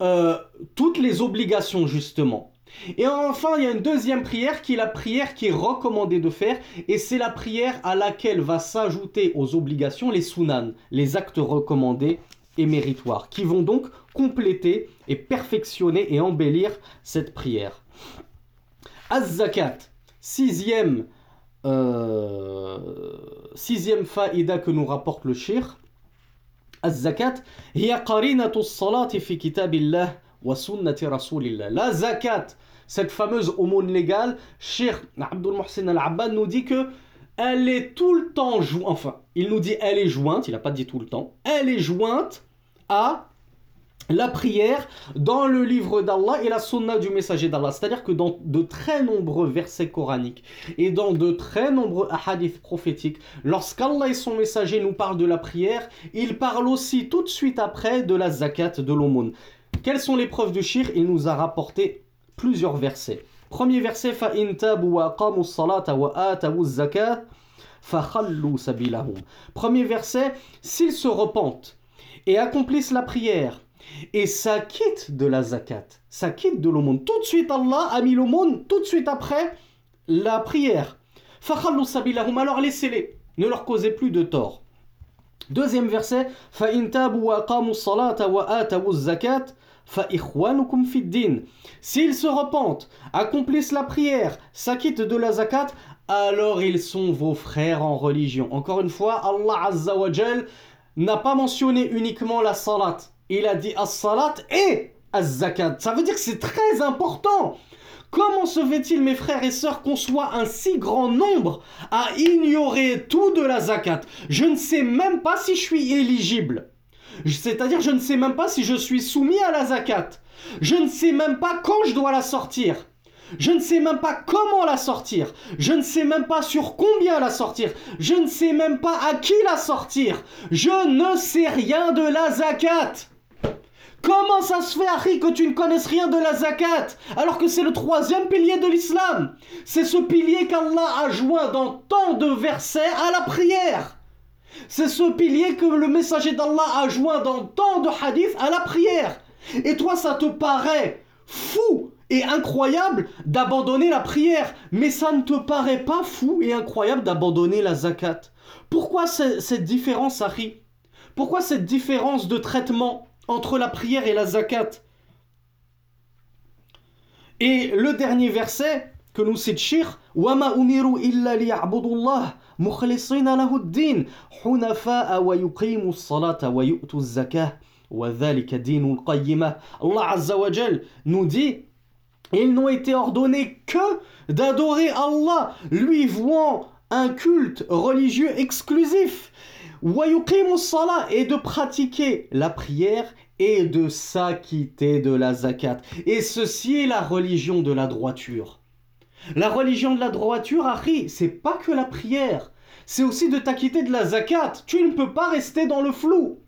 euh, toutes les obligations justement. Et enfin, il y a une deuxième prière qui est la prière qui est recommandée de faire, et c'est la prière à laquelle va s'ajouter aux obligations les sunan, les actes recommandés et méritoires, qui vont donc compléter et perfectionner et embellir cette prière. Az-zakat, sixième, euh, sixième faïda que nous rapporte le shir. Salati fi kitabillah wa sunnati rasulillah. La zakat, cette fameuse aumône légale, Cheikh Abdul Mohsen Al-Abbad nous dit que elle est tout le temps jointe, enfin, il nous dit elle est jointe, il n'a pas dit tout le temps, elle est jointe à la prière dans le livre d'Allah et la sunna du messager d'Allah. C'est-à-dire que dans de très nombreux versets coraniques et dans de très nombreux hadiths prophétiques, lorsqu'Allah et son messager nous parlent de la prière, il parle aussi tout de suite après de la zakat, de l'aumône. Quelles sont les preuves du shir? Il nous a rapporté plusieurs versets. Premier verset Premier verset s'ils se repentent et accomplissent la prière et s'acquittent de la zakat, s'acquittent de l'aumône. Tout de suite Allah a mis l'aumône tout de suite après la prière. Alors laissez-les, ne leur causez plus de tort. Deuxième verset S'ils se repentent, accomplissent la prière, s'acquittent de la zakat, alors ils sont vos frères en religion. Encore une fois, Allah Azza n'a pas mentionné uniquement la salat. Il a dit as-salat et az-zakat. Ça veut dire que c'est très important. Comment se fait-il, mes frères et sœurs, qu'on soit un si grand nombre à ignorer tout de la zakat? Je ne sais même pas si je suis éligible. C'est-à-dire, je ne sais même pas si je suis soumis à la zakat. Je ne sais même pas quand je dois la sortir. Je ne sais même pas comment la sortir. Je ne sais même pas sur combien la sortir. Je ne sais même pas à qui la sortir. Je ne sais rien de la zakat. Comment ça se fait, Harry, que tu ne connaisses rien de la zakat alors que c'est le troisième pilier de l'islam? C'est ce pilier qu'Allah a joint dans tant de versets à la prière. C'est ce pilier que le messager d'Allah a joint dans tant de hadiths à la prière. Et toi, ça te paraît fou et incroyable d'abandonner la prière, mais ça ne te paraît pas fou et incroyable d'abandonner la zakat. Pourquoi cette différence, Harry? Pourquoi cette différence de traitement? entre la prière et la zakat Et le dernier verset que nous cite Shir, Wama umiru illa liya'budullah مخلصين له الدين حنفاء ويقيموا الصلاة ويؤتوا الزكاة وذلك دين القيمة Allah Azza wa Jal nous dit ils n'ont été ordonnés que d'adorer Allah lui vouant un culte religieux exclusif et de pratiquer la prière et de s'acquitter de la zakat. Et ceci est la religion de la droiture. La religion de la droiture, Harry, c'est pas que la prière, c'est aussi de t'acquitter de la zakat. Tu ne peux pas rester dans le flou.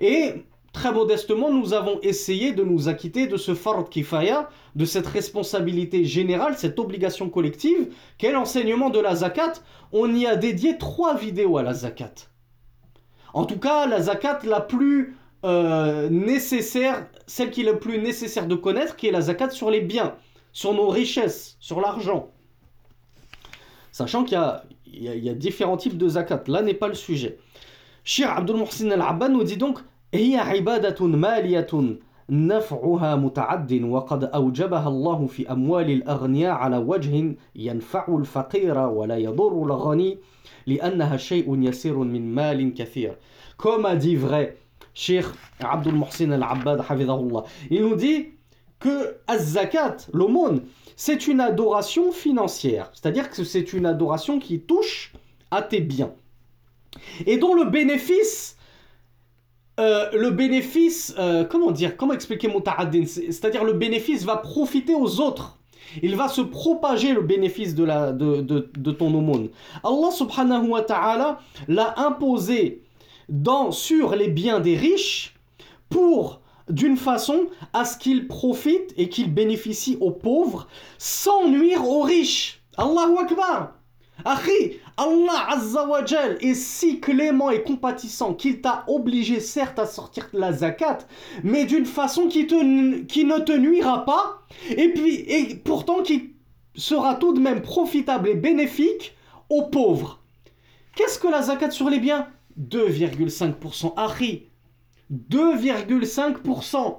Et très modestement, nous avons essayé de nous acquitter de ce fard kifaya, de cette responsabilité générale, cette obligation collective, qu'est l'enseignement de la zakat. On y a dédié trois vidéos à la zakat. En tout cas, la zakat la plus euh, nécessaire, celle qui est la plus nécessaire de connaître, qui est la zakat sur les biens, sur nos richesses, sur l'argent. Sachant qu'il y, a, différents types de zakat. Là n'est pas le sujet. Shir Abdul Mursin al-Abba nous dit donc « ibadatun » نفعها متعد وقد أوجبها الله في أموال الأغنياء على وجه ينفع الفقير ولا يضر الغني لأنها شيء يسير من مال كثير. كما دي فري شيخ عبد المحسن العباد حفظه الله يودي que الزكاه l'aumône c'est une adoration financière. C'est-à-dire que c'est une adoration qui touche à tes biens. Et dont le bénéfice euh, le bénéfice, euh, comment dire, comment expliquer muta'addin C'est-à-dire le bénéfice va profiter aux autres. il va se propager le bénéfice de ton aumône. Allah subhanahu wa ta'ala l'a imposé dans, sur les biens des riches pour d'une façon à ce qu'ils profitent et qu'ils bénéficient aux pauvres sans nuire aux riches. Allahu Akbar. Akhi, Allah Azza wa Jal est si clément et compatissant qu'il t'a obligé certes à sortir de la zakat, mais d'une façon qui, ne te nuira pas, et puis et pourtant qui sera tout de même profitable et bénéfique aux pauvres. Qu'est-ce que la zakat sur les biens? 2,5%. Akhi, 2,5%.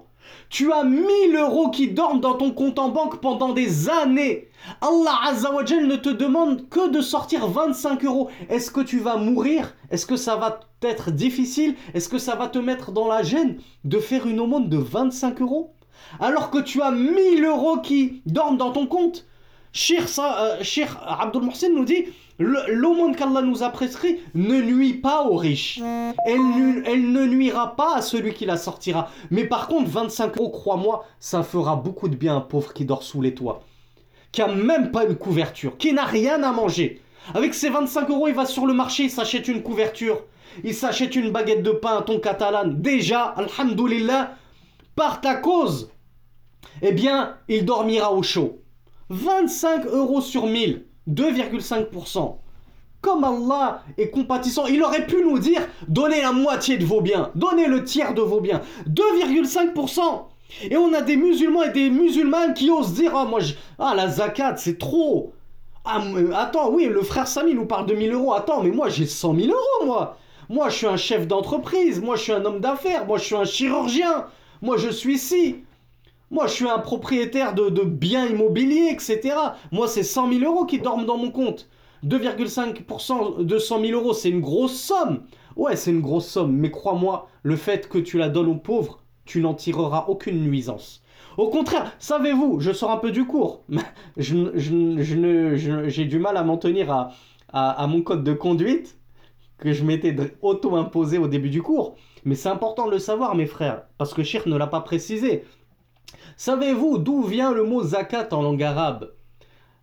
Tu as 1000 euros qui dorment dans ton compte en banque pendant des années. Allah Azzawajal ne te demande que de sortir 25 euros. Est-ce que tu vas mourir? Est-ce que ça va être difficile? Est-ce que ça va te mettre dans la gêne de faire une aumône de 25 euros? Alors que tu as 1000 euros qui dorment dans ton compte. Cheikh, euh, Abdul Mohsin nous dit L'aumône qu'Allah nous a prescrit ne nuit pas aux riches. Elle, elle, ne nuira pas à celui qui la sortira. Mais par contre, 25 euros, crois-moi, ça fera beaucoup de bien à un pauvre qui dort sous les toits. Qui a même pas une couverture, qui n'a rien à manger. Avec ses 25 euros, il va sur le marché, il s'achète une couverture. Il s'achète une baguette de pain à ton catalan. Déjà, alhamdoulilah, par ta cause, eh bien, il dormira au chaud. 25 euros sur 1000. 2,5%. Comme Allah est compatissant, il aurait pu nous dire donnez la moitié de vos biens, donnez le tiers de vos biens. 2,5%. Et on a des musulmans et des musulmanes qui osent dire ah, moi, ah, la zakat, c'est trop. Ah, attends, oui, le frère Sami nous parle de 1000 euros. Attends, mais moi, j'ai 100 000 euros, moi. Moi, je suis un chef d'entreprise. Moi, je suis un homme d'affaires. Moi, je suis un chirurgien. Moi, je suis ici. Moi, je suis un propriétaire de, biens immobiliers, etc. Moi, c'est 100 000 euros qui dorment dans mon compte. 2,5% de 100 000 euros, c'est une grosse somme. Ouais, c'est une grosse somme, mais crois-moi, le fait que tu la donnes aux pauvres, tu n'en tireras aucune nuisance. Au contraire, savez-vous, je sors un peu du cours. J'ai du mal à m'en tenir à, à, mon code de conduite que je m'étais auto-imposé au début du cours. Mais c'est important de le savoir, mes frères, parce que Shir ne l'a pas précisé. Savez-vous d'où vient le mot zakat en langue arabe?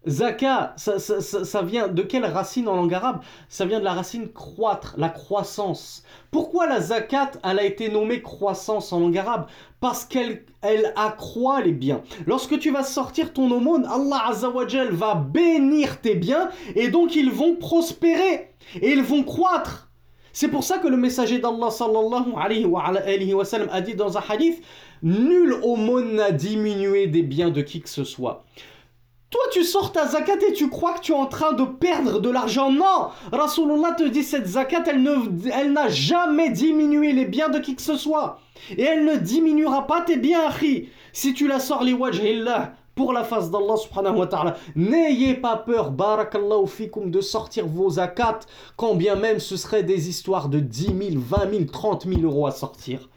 Zakat, ça, vient de quelle racine en langue arabe? Ça vient de la racine croître, la croissance. Pourquoi la zakat, elle a été nommée croissance en langue arabe? Parce qu'elle elle accroît les biens. Lorsque tu vas sortir ton aumône, Allah Azzawajal va bénir tes biens et donc ils vont prospérer et ils vont croître. C'est pour ça que le messager d'Allah sallallahu alayhi wa, sallam a dit dans un hadith Nul aumône n'a diminué des biens de qui que ce soit. Toi, tu sors ta zakat et tu crois que tu es en train de perdre de l'argent. Non Rasulullah te dit cette zakat, elle, ne, elle n'a jamais diminué les biens de qui que ce soit. Et elle ne diminuera pas tes biens, Akhi. Si tu la sors, les wajhillah, pour la face d'Allah subhanahu wa ta'ala. N'ayez pas peur, barakallahu fikum, de sortir vos zakat, quand bien même ce serait des histoires de 10 000, 20 000, 30 000 euros à sortir.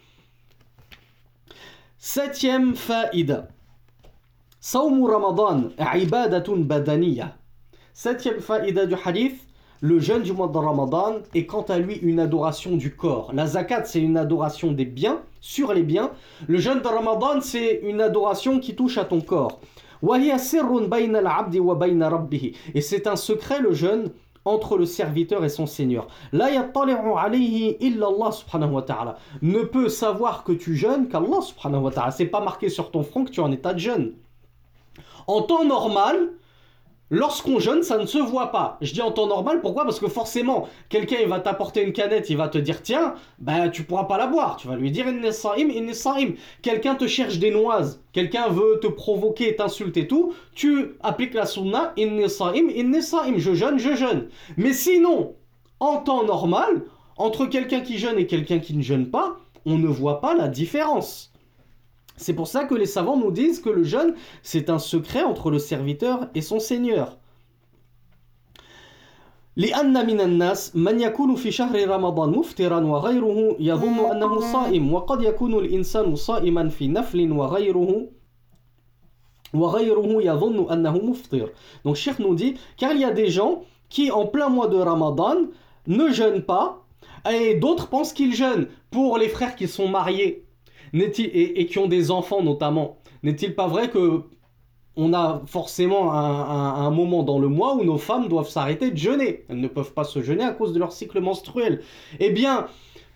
Septième faïda. Sawmu Ramadan, ibadatun badaniya. Septième faïda du hadith. Le jeûne du mois de Ramadan est quant à lui une adoration du corps. La zakat, c'est une adoration des biens, sur les biens. Le jeûne de Ramadan, c'est une adoration qui touche à ton corps. Et c'est un secret, le jeûne, entre le serviteur et son Seigneur. La illallah subhanahu wa ta'ala. Ne peut savoir que tu jeûnes qu'Allah subhanahu wa ta'ala. C'est pas marqué sur ton front que tu es en état de jeûne. En temps normal, Lorsqu'on jeûne, ça ne se voit pas. Je dis en temps normal, pourquoi? Parce que forcément, quelqu'un va t'apporter une canette, il va te dire tiens, ben tu pourras pas la boire. Tu vas lui dire saim, Quelqu'un te cherche des noises, quelqu'un veut te provoquer, t'insulter tout, tu appliques la sunna saim, saim. Je jeûne, je jeûne. Mais sinon, en temps normal, entre quelqu'un qui jeûne et quelqu'un qui ne jeûne pas, on ne voit pas la différence. C'est pour ça que les savants nous disent que le jeûne, c'est un secret entre le serviteur et son seigneur. لأن من الناس من يكون في شهر رمضان مفطرا وغيره يظن أنه صائم وقد يكون الإنسان صائما في نفل وغيره وغيره يظن أنه مفطر. Donc Cheikh nous dit car il y a des gens qui en plein mois de Ramadan ne jeûnent pas et d'autres pensent qu'ils jeûnent. Pour les frères qui sont mariés et, et, qui ont des enfants notamment, n'est-il pas vrai que on a forcément un, moment dans le mois où nos femmes doivent s'arrêter de jeûner? Elles ne peuvent pas se jeûner à cause de leur cycle menstruel. Eh bien,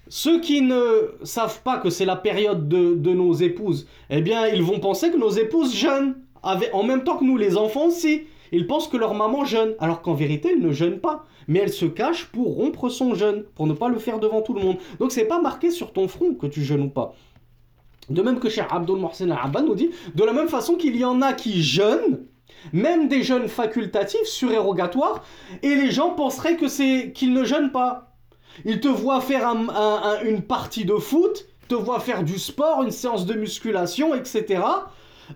ceux qui ne savent pas que c'est la période de, de, nos épouses, eh bien, ils vont penser que nos épouses jeûnent, en même temps que nous, les enfants aussi. Ils pensent que leur maman jeûne, alors qu'en vérité, elle ne jeûne pas. Mais elle se cache pour rompre son jeûne, pour ne pas le faire devant tout le monde. Donc c'est pas marqué sur ton front que tu jeûnes ou pas. De même que Cheikh Abdul Mohsen Abba nous dit, de la même façon qu'il y en a qui jeûnent, même des jeûnes facultatifs, surérogatoires, et les gens penseraient que c'est qu'ils ne jeûnent pas. Ils te voient faire une partie de foot, te voient faire du sport, une séance de musculation, etc.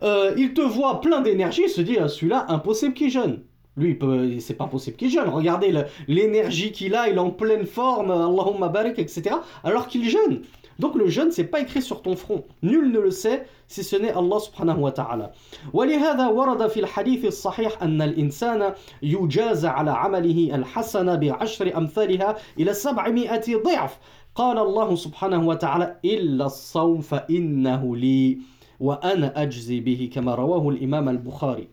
Euh, ils te voient plein d'énergie, ils se disent, ah, celui-là, impossible qu'il jeûne. Lui, c'est pas possible qu'il jeûne. Regardez l'énergie qu'il a, il est en pleine forme, Allahumma barik, etc. Alors qu'il jeûne. Donc le jeûne, c'est pas écrit sur ton front. Nul ne le sait si ce n'est Allah subhanahu wa ta'ala. ولهذا ورد في الحديث الصحيح أن الإنسان يجازى على عمله الحسنة بعشر أمثالها إلى سبعمائة ضعف. قال الله سبحانه وتعالى إلا الصوم فإنه لي وأنا أجزي به كما رواه الإمام البخاري.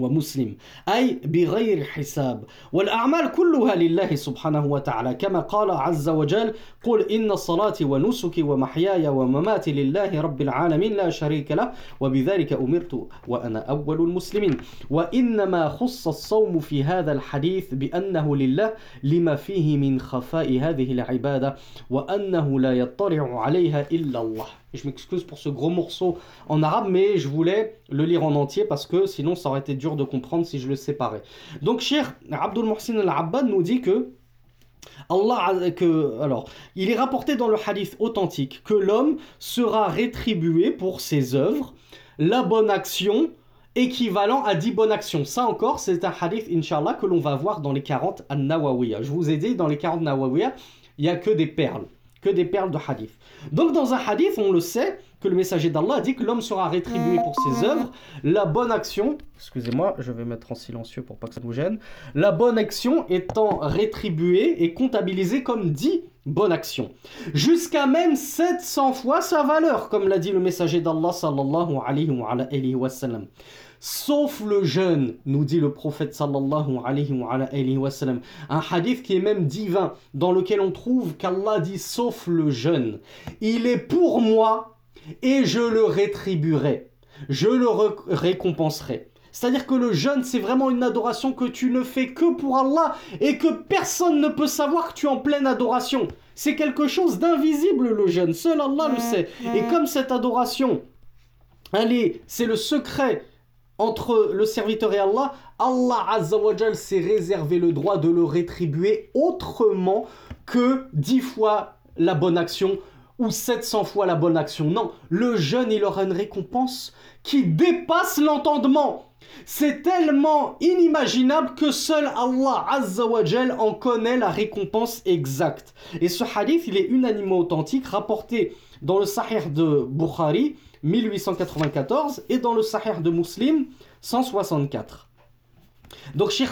ومسلم أي بغير حساب. والأعمال كلها لله سبحانه وتعالى. كما قال عز وجل قل إن صلاتي ونسكي ومحياي ومماتي لله رب العالمين لا شريك له. وبذلك أمرت وأنا أول المسلمين. وإنما خص الصوم في هذا الحديث بأنه لله لما فيه من خفاء هذه العبادة وأنه لا يطلع عليها إلا الله. Je m'excuse pour ce gros morceau en arabe, mais je voulais le lire en entier parce que sinon ça aurait été dur de comprendre si je le séparais. Donc, cher Abdul Mohsin al-Abbad nous dit que Allah, que, alors, il est rapporté dans le hadith authentique que l'homme sera rétribué pour ses œuvres, la bonne action équivalent à 10 bonnes actions. Ça encore, c'est un hadith, inshallah, que l'on va voir dans les 40 an-Nawawiya. Je vous ai dit, dans les 40 Nawawiya, il n'y a que des perles, que des perles de hadith. Donc dans un hadith, on le sait, que le messager d'Allah dit que l'homme sera rétribué pour ses œuvres, la bonne action, excusez-moi, je vais mettre en silencieux pour pas que ça vous gêne, la bonne action étant rétribuée et comptabilisée comme 10 bonnes actions. Jusqu'à même 700 fois sa valeur, comme l'a dit le messager d'Allah sallallahu alayhi wa sallam sauf le jeûne, nous dit le prophète sallallahu alayhi wa, sallam. Un hadith qui est même divin, dans lequel on trouve qu'Allah dit sauf le jeûne. Il est pour moi et je le rétribuerai. Je le récompenserai. C'est-à-dire que le jeûne, c'est vraiment une adoration que tu ne fais que pour Allah et que personne ne peut savoir que tu es en pleine adoration. C'est quelque chose d'invisible le jeûne, seul Allah le sait. Et comme cette adoration, allez, c'est le secret entre le serviteur et Allah, Allah Azzawajal s'est réservé le droit de le rétribuer autrement que dix fois la bonne action ou 700 fois la bonne action. Non, le jeûne, il aura une récompense qui dépasse l'entendement. C'est tellement inimaginable que seul Allah Azzawajal en connaît la récompense exacte. Et ce hadith, il est unanimement authentique, rapporté dans le Sahih de Bukhari, 1894 et dans le Sahih de Muslim 164. Donc Cheikh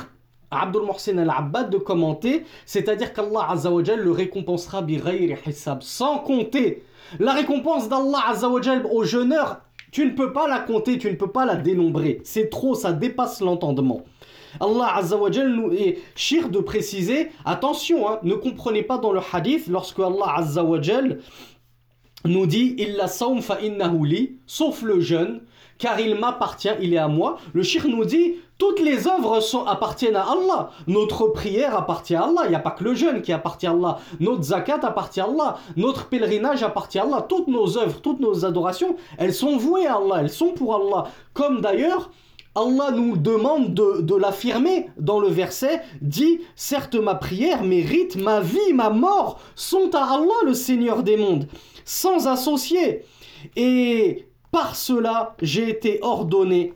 Abdul Mohsin al-Abbad de commenter, c'est-à-dire qu'Allah Azzawajal le récompensera hisab, sans compter. La récompense d'Allah Azzawajal au jeûneur, tu ne peux pas la compter, tu ne peux pas la dénombrer. C'est trop, ça dépasse l'entendement. Allah Azzawajal nous est chir de préciser, attention, hein, ne comprenez pas dans le hadith lorsque Allah Azzawajal nous dit Illa saum fa sauf le jeûne, car il m'appartient, il est à moi. Le shir nous dit toutes les œuvres sont, appartiennent à Allah. Notre prière appartient à Allah. Il n'y a pas que le jeûne qui appartient à Allah. Notre zakat appartient à Allah. Notre pèlerinage appartient à Allah. Toutes nos œuvres, toutes nos adorations, elles sont vouées à Allah. Elles sont pour Allah. Comme d'ailleurs, Allah nous demande de, de l'affirmer dans le verset, dit, certes ma prière, mes rites, ma vie, ma mort sont à Allah le Seigneur des mondes sans associer. Et par cela, j'ai été ordonné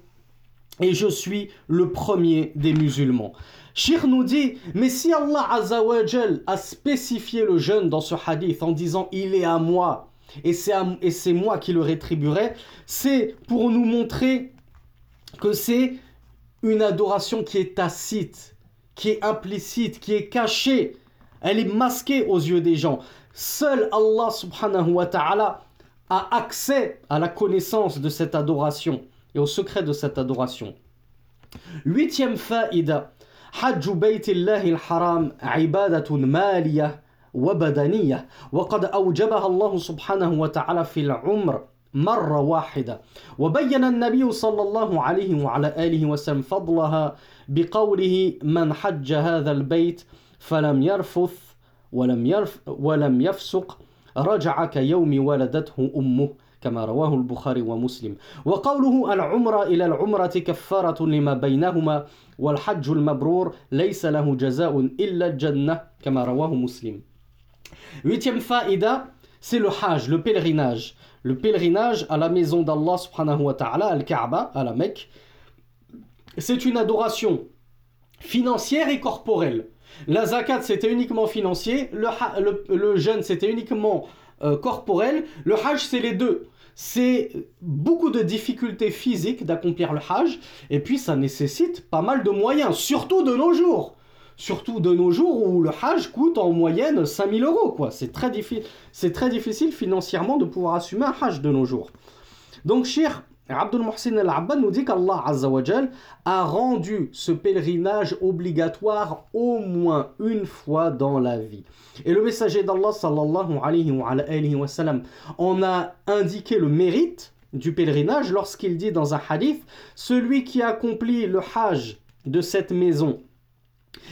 et je suis le premier des musulmans. Shir nous dit, mais si Allah Azawajal a spécifié le jeûne dans ce hadith en disant il est à moi et c'est moi qui le rétribuerai, c'est pour nous montrer que c'est une adoration qui est tacite, qui est implicite, qui est cachée. Elle est masquée aux yeux des gens. Seul Allah subhanahu wa ta'ala a accès à la connaissance de cette adoration. et au secret de cette adoration. Huitième faïda. حج بيت الله الحرام عبادة مالية وبدنية وقد أوجبها الله سبحانه وتعالى في العمر مرة واحدة. وبين النبي صلى الله عليه وعلى آله وسلم فضلها بقوله من حج هذا البيت فلم يرفث ولم, يرف ولم يفسق رجع كيوم ولدته أمه كما رواه البخاري ومسلم. وقوله العمرة إلى العمرة كفارة لما بينهما والحج المبرور ليس له جزاء إلا الجنة كما رواه مسلم. Huitième faïda, c'est le hajj, le pèlerinage. Le pèlerinage à la maison d'Allah subhanahu al-Kaaba, à la Mecque. C'est une adoration financière et corporelle. La zakat, c'était uniquement financier. Le jeûne, c'était uniquement euh, corporel. Le hajj, c'est les deux. C'est beaucoup de difficultés physiques d'accomplir le hajj. Et puis, ça nécessite pas mal de moyens, surtout de nos jours. Surtout de nos jours où le hajj coûte en moyenne 5000 euros. quoi. C'est très, difficile financièrement de pouvoir assumer un hajj de nos jours. Donc, cher Abdul Muhsin al-Abbad nous dit qu'Allah a rendu ce pèlerinage obligatoire au moins une fois dans la vie. Et le messager d'Allah sallallahu alayhi wa, sallam en a indiqué le mérite du pèlerinage lorsqu'il dit dans un hadith Celui qui accomplit le hajj de cette maison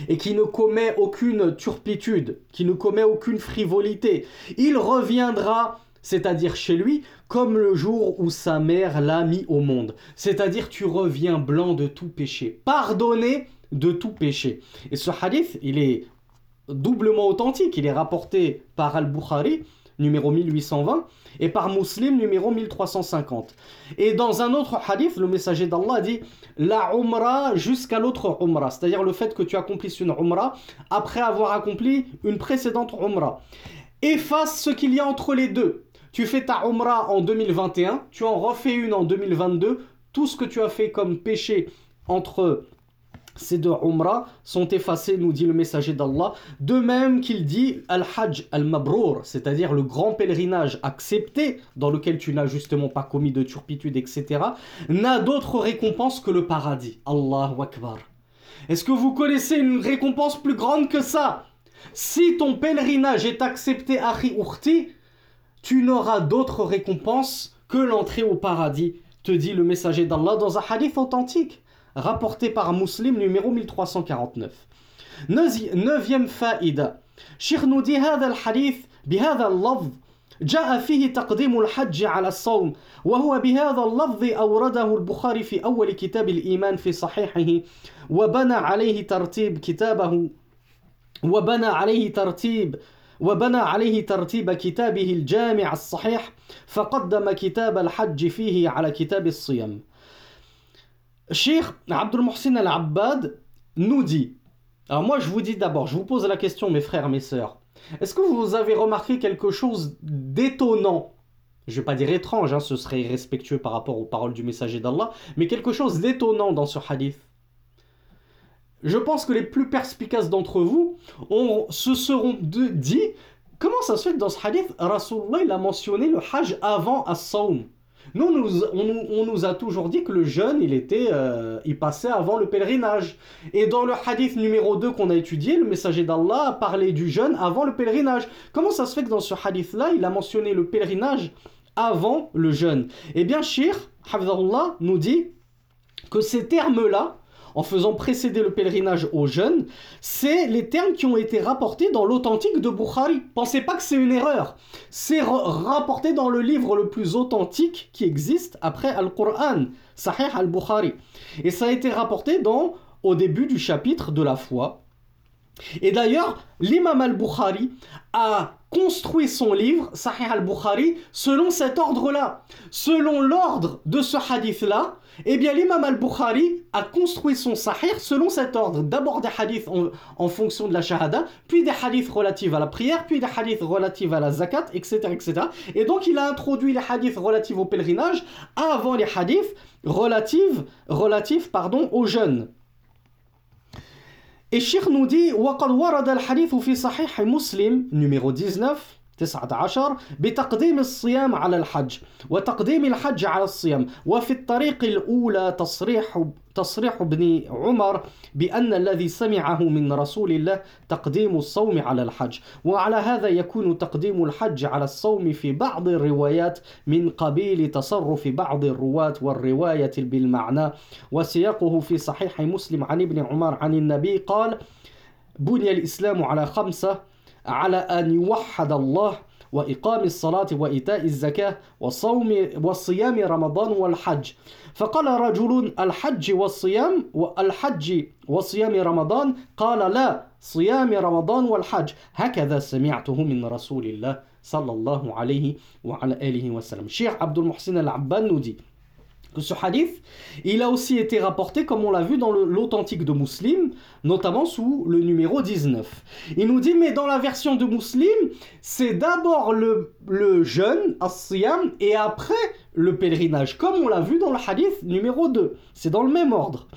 et qui ne commet aucune turpitude, qui ne commet aucune frivolité, il reviendra c'est-à-dire chez lui, comme le jour où sa mère l'a mis au monde. C'est-à-dire tu reviens blanc de tout péché, pardonné de tout péché. Et ce hadith, il est doublement authentique, il est rapporté par Al-Bukhari, numéro 1820, et par Muslim, numéro 1350. Et dans un autre hadith, le messager d'Allah dit la umrah jusqu'à l'autre umrah, c'est-à-dire le fait que tu accomplisses une umrah après avoir accompli une précédente umrah. Efface ce qu'il y a entre les deux. Tu fais ta Umrah en 2021, tu en refais une en 2022. Tout ce que tu as fait comme péché entre ces deux Umrah sont effacés, nous dit le messager d'Allah. De même qu'il dit Al-Hajj al-Mabrour, c'est-à-dire le grand pèlerinage accepté, dans lequel tu n'as justement pas commis de turpitude, etc., n'a d'autre récompense que le paradis. Allahu Akbar. Est-ce que vous connaissez une récompense plus grande que ça? Si ton pèlerinage est accepté, Akhi Urti, tu n'auras d'autre récompense que l'entrée au paradis, te dit le messager d'Allah dans un hadith authentique, rapporté par Muslim numéro 1349. Neuvième faïda. شيخ نودي هذا الحديث بهذا اللفظ جاء فيه تقديم الحج على الصوم وهو بهذا اللفظ أورده البخاري في أول كتاب الإيمان في صحيحه وبنى عليه ترتيب كتابه وبنى عليه ترتيب وبنى عليه ترتيب كتابه الجامع الصحيح فقدم كتاب الحج فيه على كتاب الصيام Cheikh Abdul Mohsin al-Abbad nous dit Alors moi je vous dis d'abord, je vous pose la question mes frères, mes sœurs. Est-ce que vous avez remarqué quelque chose d'étonnant? Je ne vais pas dire étrange, hein, ce serait irrespectueux par rapport aux paroles du messager d'Allah, mais quelque chose d'étonnant dans ce hadith. je pense que les plus perspicaces d'entre vous se seront dit comment ça se fait dans ce hadith, Rasulullah il a mentionné le hajj avant as-sawm? Nous, on, nous a toujours dit que le jeûne, euh, il passait avant le pèlerinage. Et dans le hadith numéro 2 qu'on a étudié, le messager d'Allah a parlé du jeûne avant le pèlerinage. Comment ça se fait que dans ce hadith-là, il a mentionné le pèlerinage avant le jeûne? Eh bien, Shir, nous dit que ces termes-là, en faisant précéder le pèlerinage aux jeunes, c'est les termes qui ont été rapportés dans l'authentique de Bukhari. Pensez pas que c'est une erreur. C'est rapporté dans le livre le plus authentique qui existe après Al-Qur'an, Sahih al-Bukhari. Et ça a été rapporté dans, au début du chapitre de la foi. Et d'ailleurs, l'imam al-Bukhari a construit son livre, Sahih al-Bukhari, selon cet ordre-là. Selon l'ordre de ce hadith-là, eh bien, l'imam al-Bukhari a construit son sahih selon cet ordre. D'abord des hadiths en, fonction de la shahada, puis des hadiths relatifs à la prière, puis des hadiths relatifs à la zakat, etc., etc. Et donc, il a introduit les hadiths relatifs au pèlerinage avant les hadiths relatifs, relatifs pardon, aux jeunes. Nous dit وقد ورد الحديث في صحيح مسلم numéro 19 19 بتقديم الصيام على الحج وتقديم الحج على الصيام. وفي الطريق الأولى تصريح تصريح ابن عمر بأن الذي سمعه من رسول الله تقديم الصوم على الحج. وعلى هذا يكون تقديم الحج على الصوم في بعض الروايات من قبيل تصرف بعض الرواة والرواية بالمعنى. وسياقه في صحيح مسلم عن ابن عمر عن النبي قال بني الإسلام على خمسة على أن يوحد الله وإقام الصلاة وإيتاء الزكاة وصوم وصيام رمضان والحج. فقال رجل الحج والصيام والحج وصيام رمضان؟ قال لا صيام رمضان والحج. هكذا سمعته من رسول الله صلى الله عليه وعلى آله وسلم. الشيخ عبد المحسن العبان nous dit que ce hadith, il a aussi été rapporté, comme on l'a vu dans l'authentique de Muslim, notamment sous le numéro 19. Il nous dit, mais dans la version de Muslim, c'est d'abord le, le jeûne, as-siyam, et après le pèlerinage, comme on l'a vu dans le hadith numéro 2. C'est dans le même ordre.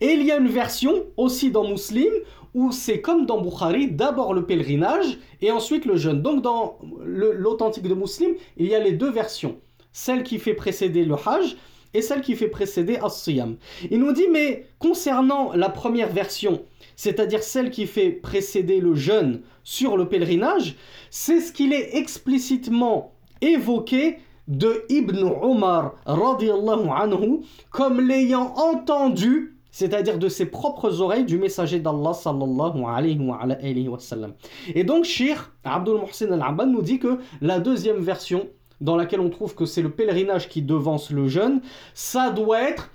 Et il y a une version aussi dans Muslim où c'est comme dans Bukhari, d'abord le pèlerinage et ensuite le jeûne. Donc dans l'authentique de Muslim, il y a les deux versions celle qui fait précéder le Hajj et celle qui fait précéder As-Siyam. Il nous dit, mais concernant la première version, c'est-à-dire celle qui fait précéder le jeûne sur le pèlerinage, c'est ce qu'il est explicitement évoqué de Ibn Omar anhu comme l'ayant entendu c'est-à-dire de ses propres oreilles du messager d'Allah sallallahu alayhi wa, sallam. Et donc Shir Abdul Muhsin al-Abad nous dit que la deuxième version dans laquelle on trouve que c'est le pèlerinage qui devance le jeûne, ça doit être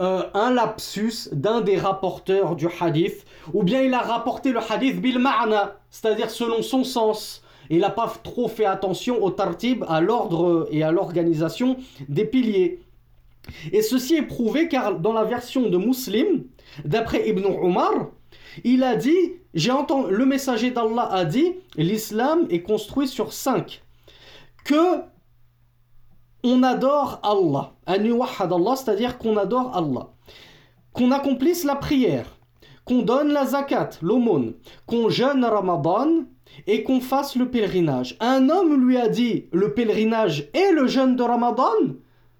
euh, un lapsus d'un des rapporteurs du hadith, ou bien il a rapporté le hadith bil ma'na, c'est-à-dire selon son sens. Il n'a pas trop fait attention au tartib, à l'ordre et à l'organisation des piliers. Et ceci est prouvé car dans la version de Muslim, d'après Ibn Omar, il a dit, j'ai entendu, le messager d'Allah a dit, l'islam est construit sur cinq. Que on adore Allah. Allah, c'est-à-dire qu'on adore Allah. Qu'on accomplisse la prière, qu'on donne la zakat, l'aumône, qu'on jeûne Ramadan et qu'on fasse le pèlerinage. Un homme lui a dit le pèlerinage et le jeûne de Ramadan.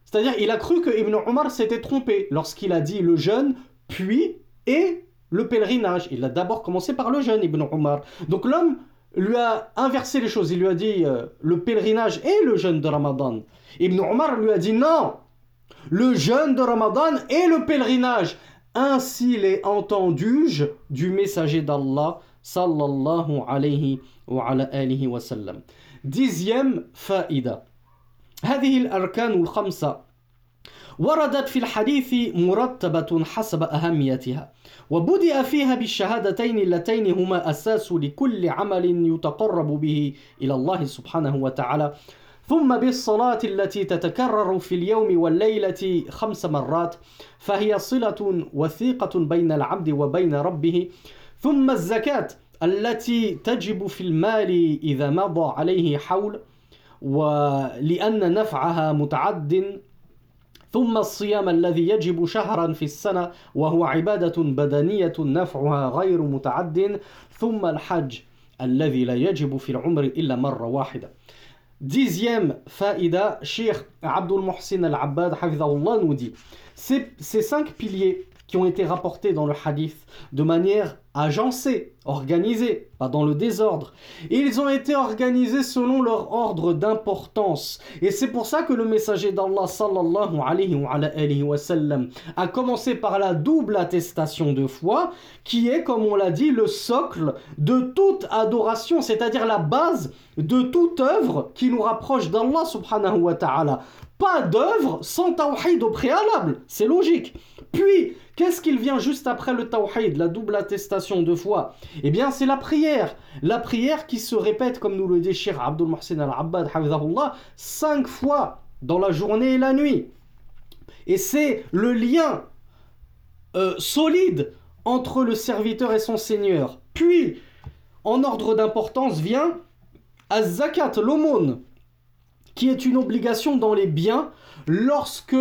C'est-à-dire, il a cru que Ibn Omar s'était trompé lorsqu'il a dit le jeûne, puis et le pèlerinage. Il a d'abord commencé par le jeûne, Ibn Omar. Donc l'homme lui a inversé les choses. Il lui a dit euh, le pèlerinage et le jeûne de Ramadan. Ibn Omar lui a dit non, le jeûne de Ramadan et le pèlerinage. Ainsi les entendus du messager d'Allah sallallahu alayhi wa ala alihi wa sallam. Dixième faïda. هذه الأركان الخمسة وردت في الحديث مرتبة حسب أهميتها وبدأ فيها بالشهادتين اللتين هما أساس لكل عمل يتقرب به إلى الله سبحانه وتعالى ثم بالصلاة التي تتكرر في اليوم والليلة خمس مرات فهي صلة وثيقة بين العبد وبين ربه. ثم الزكاة التي تجب في المال إذا مضى عليه حول ولأن نفعها متعد. ثم الصيام الذي يجب شهرا في السنة وهو عبادة بدنية نفعها غير متعد. ثم الحج الذي لا يجب في العمر إلا مرة واحدة. Dixième faïda, Cheikh Abdul Muhsin al-Abbad, nous dit. Ces cinq piliers qui ont été rapportés dans le hadith de manière agencée, organisée, pas dans le désordre. Ils ont été organisés selon leur ordre d'importance. Et c'est pour ça que le messager d'Allah sallallahu alayhi wa, sallam a commencé par la double attestation de foi, qui est, comme on l'a dit, le socle de toute adoration, c'est-à-dire la base de toute œuvre qui nous rapproche d'Allah subhanahu wa ta'ala. Pas d'œuvre sans tawhid au préalable, c'est logique. Puis, qu'est-ce qu'il vient juste après le tawhid, la double attestation de foi? Eh bien, c'est la prière. La prière qui se répète, comme nous le dit Shir Abdul Muhsin al-Abbad, cinq fois dans la journée et la nuit. Et c'est le lien euh, solide entre le serviteur et son Seigneur. Puis, en ordre d'importance, vient az-zakat, l'aumône, qui est une obligation dans les biens lorsque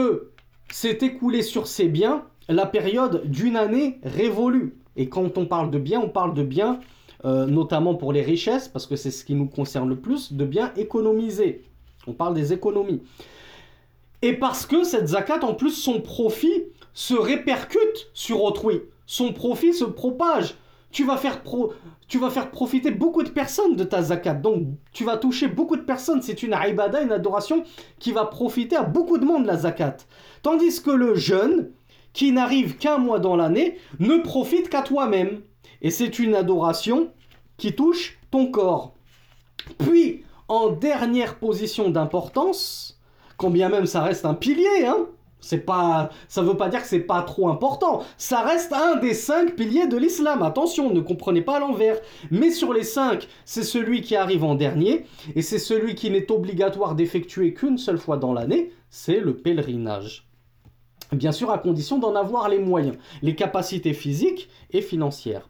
s'est écoulé sur ces biens la période d'une année révolue. Et quand on parle de biens, on parle de biens euh, notamment pour les richesses, parce que c'est ce qui nous concerne le plus, de bien économiser. On parle des économies. Et parce que cette zakat, en plus, son profit se répercute sur autrui. Son profit se propage. Tu vas faire, tu vas faire profiter beaucoup de personnes de ta zakat. Donc, tu vas toucher beaucoup de personnes. C'est une ibada, une adoration qui va profiter à beaucoup de monde, la zakat. Tandis que le jeûne, qui n'arrive qu'un mois dans l'année, ne profite qu'à toi-même. Et c'est une adoration qui touche ton corps. Puis, en dernière position d'importance, quand bien même ça reste un pilier, hein, c'est pas, ça veut pas dire que c'est pas trop important. Ça reste un des cinq piliers de l'islam. Attention, ne comprenez pas à l'envers. Mais sur les cinq, c'est celui qui arrive en dernier et c'est celui qui n'est obligatoire d'effectuer qu'une seule fois dans l'année. C'est le pèlerinage. Bien sûr, à condition d'en avoir les moyens, les capacités physiques et financières.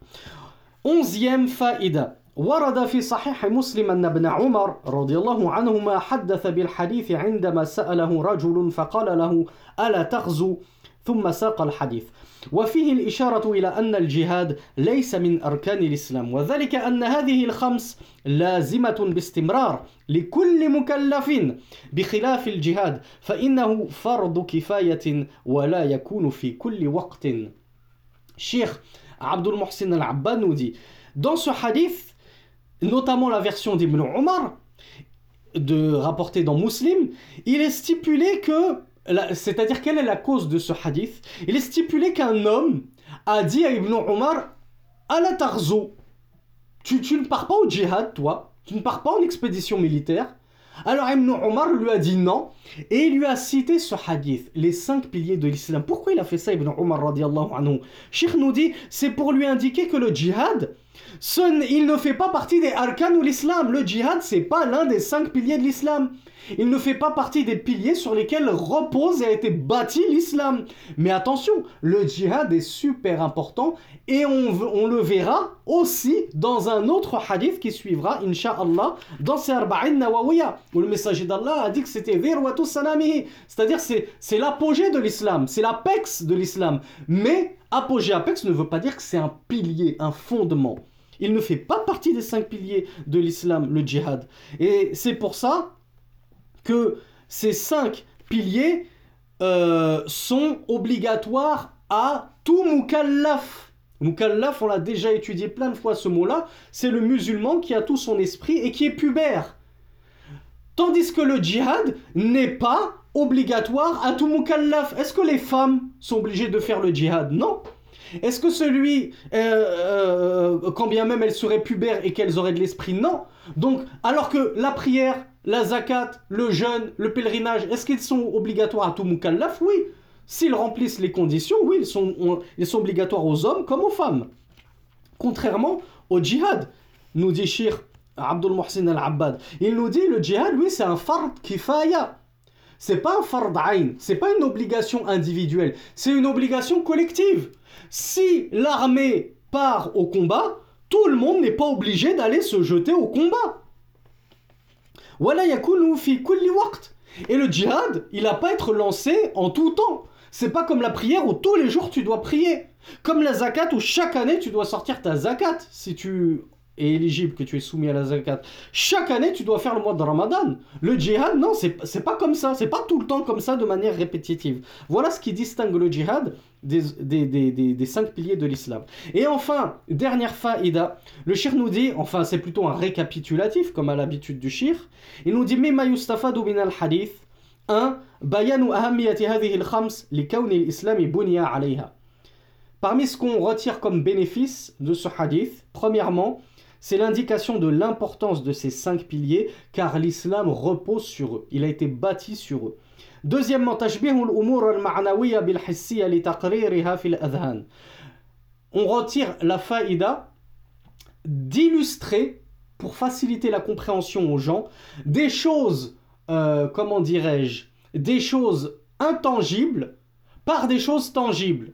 Onzième faïda. ورد في صحيح مسلم أن ابن عمر رضي الله عنهما حدث بالحديث عندما سأله رجل فقال له ألا تغزو؟ ثم ساق الحديث. وفيه الإشارة إلى أن الجهاد ليس من أركان الإسلام وذلك أن هذه الخمس لازمة باستمرار لكل مكلف بخلاف الجهاد فإنه فرض كفاية ولا يكون في كل وقت. شيخ عبد المحسن dit dans ce hadith notamment la version d'Ibn Omar de rapporté dans Muslim il est stipulé que c'est-à-dire quelle est la cause de ce hadith? Il est stipulé qu'un homme a dit à Ibn Omar la tarzo, tu, tu ne pars pas au djihad, toi. Tu ne pars pas en expédition militaire alors Ibn Omar lui a dit non et il lui a cité ce hadith, les cinq piliers de l'islam. Pourquoi il a fait ça Ibn Omar radiallahu anhu? Sheikh nous dit c'est pour lui indiquer que le djihad, il ne fait pas partie des arcanes ou l'islam. Le djihad c'est pas l'un des cinq piliers de l'islam. Il ne fait pas partie des piliers sur lesquels repose et a été bâti l'islam. Mais attention, le djihad est super important et on, le verra aussi dans un autre hadith qui suivra, inshallah, dans Arba'in Nawawiya, où le messager d'Allah a dit que c'était Virwatu Sanamihi, c'est-à-dire c'est, c'est l'apogée de l'islam, c'est l'apex de l'islam. Mais apogée, apex ne veut pas dire que c'est un pilier, un fondement. Il ne fait pas partie des cinq piliers de l'islam, le djihad. Et c'est pour ça que ces cinq piliers euh, sont obligatoires à tout mukallaf. Mukallaf, on l'a déjà étudié plein de fois ce mot-là, c'est le musulman qui a tout son esprit et qui est pubère. Tandis que le djihad n'est pas obligatoire à tout mukallaf. Est-ce que les femmes sont obligées de faire le djihad? Non. Est-ce que celui, euh, euh, quand bien même elles seraient pubères et qu'elles auraient de l'esprit? Non. Donc, alors que la prière, la zakat, le jeûne, le pèlerinage, est-ce qu'ils sont obligatoires à tout mukallaf? Oui. S'ils remplissent les conditions, oui, ils sont, ils sont obligatoires aux hommes comme aux femmes. Contrairement au djihad, nous dit Shir Abdul Muhsin al-Abbad. Il nous dit le djihad, oui, c'est un fard kifaya. C'est pas un fard c'est pas une obligation individuelle, c'est une obligation collective. Si l'armée part au combat, tout le monde n'est pas obligé d'aller se jeter au combat. Et le djihad, il n'a pas à être lancé en tout temps. C'est pas comme la prière où tous les jours tu dois prier. Comme la zakat où chaque année tu dois sortir ta zakat si tu est éligible, que tu es soumis à la zakat, chaque année tu dois faire le mois de Ramadan. Le djihad, non, c'est pas comme ça, c'est pas tout le temps comme ça de manière répétitive. Voilà ce qui distingue le djihad des, des, cinq piliers de l'islam. Et enfin, dernière faïda, le shir nous dit, enfin c'est plutôt un récapitulatif comme à l'habitude du shir, il nous dit yustafadu min al-hadith 1. Bayanu. Parmi ce qu'on retire comme bénéfice de ce hadith, premièrement, c'est l'indication de l'importance de ces cinq piliers, car l'islam repose sur eux. Il a été bâti sur eux. Deuxièmement, on retire la faïda d'illustrer, pour faciliter la compréhension aux gens, des choses, euh, comment dirais-je, des choses intangibles par des choses tangibles.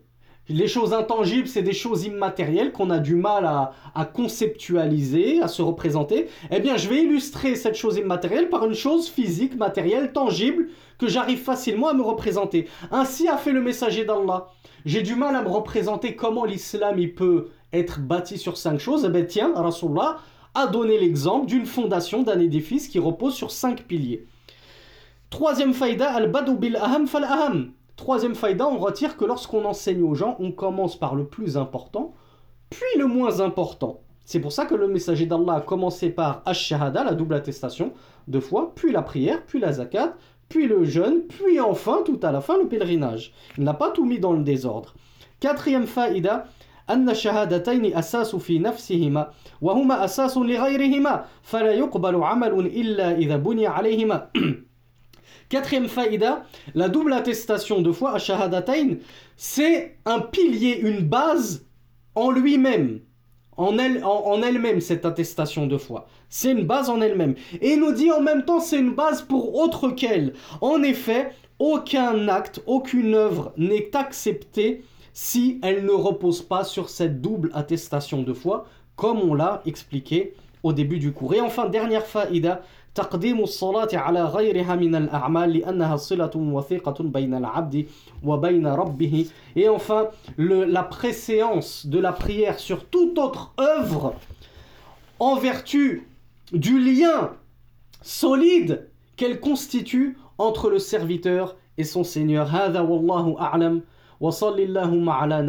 Les choses intangibles, c'est des choses immatérielles qu'on a du mal à, conceptualiser, à se représenter. Eh bien, je vais illustrer cette chose immatérielle par une chose physique, matérielle, tangible, que j'arrive facilement à me représenter. Ainsi a fait le messager d'Allah. J'ai du mal à me représenter comment l'islam peut être bâti sur cinq choses, eh bien tiens, Rasulullah a donné l'exemple d'une fondation, d'un édifice qui repose sur cinq piliers. Troisième faïda, al-badu bil aham fal aham. Troisième faïda, on retire que lorsqu'on enseigne aux gens, on commence par le plus important, puis le moins important. C'est pour ça que le messager d'Allah a commencé par Ash-Shahada, la double attestation de foi, puis la prière, puis la zakat, puis le jeûne, puis enfin, tout à la fin, le pèlerinage. Il n'a pas tout mis dans le désordre. Quatrième faïda, أن الشهادتين أساس في نفسهما وهما أساس لغيرهما فلا يقبل عمل إلا إذا بني عليهما Quatrième faïda, la double attestation de foi, Shahadatain, c'est un pilier, une base en lui-même en elle-même, en, elle cette attestation de foi. C'est une base en elle-même. Et il nous dit en même temps, c'est une base pour autre qu'elle. En effet, aucun acte, aucune œuvre n'est acceptée si elle ne repose pas sur cette double attestation de foi, comme on l'a expliqué au début du cours. Et enfin, dernière faïda, تقديم الصلاة على غيرها من الأعمال لأنها صلة وثيقة بين العبد وبين ربه et enfin le, la préséance de la prière sur toute autre œuvre en vertu du lien solide qu'elle constitue entre le serviteur et son Seigneur هذا والله أعلم وصل اللهم على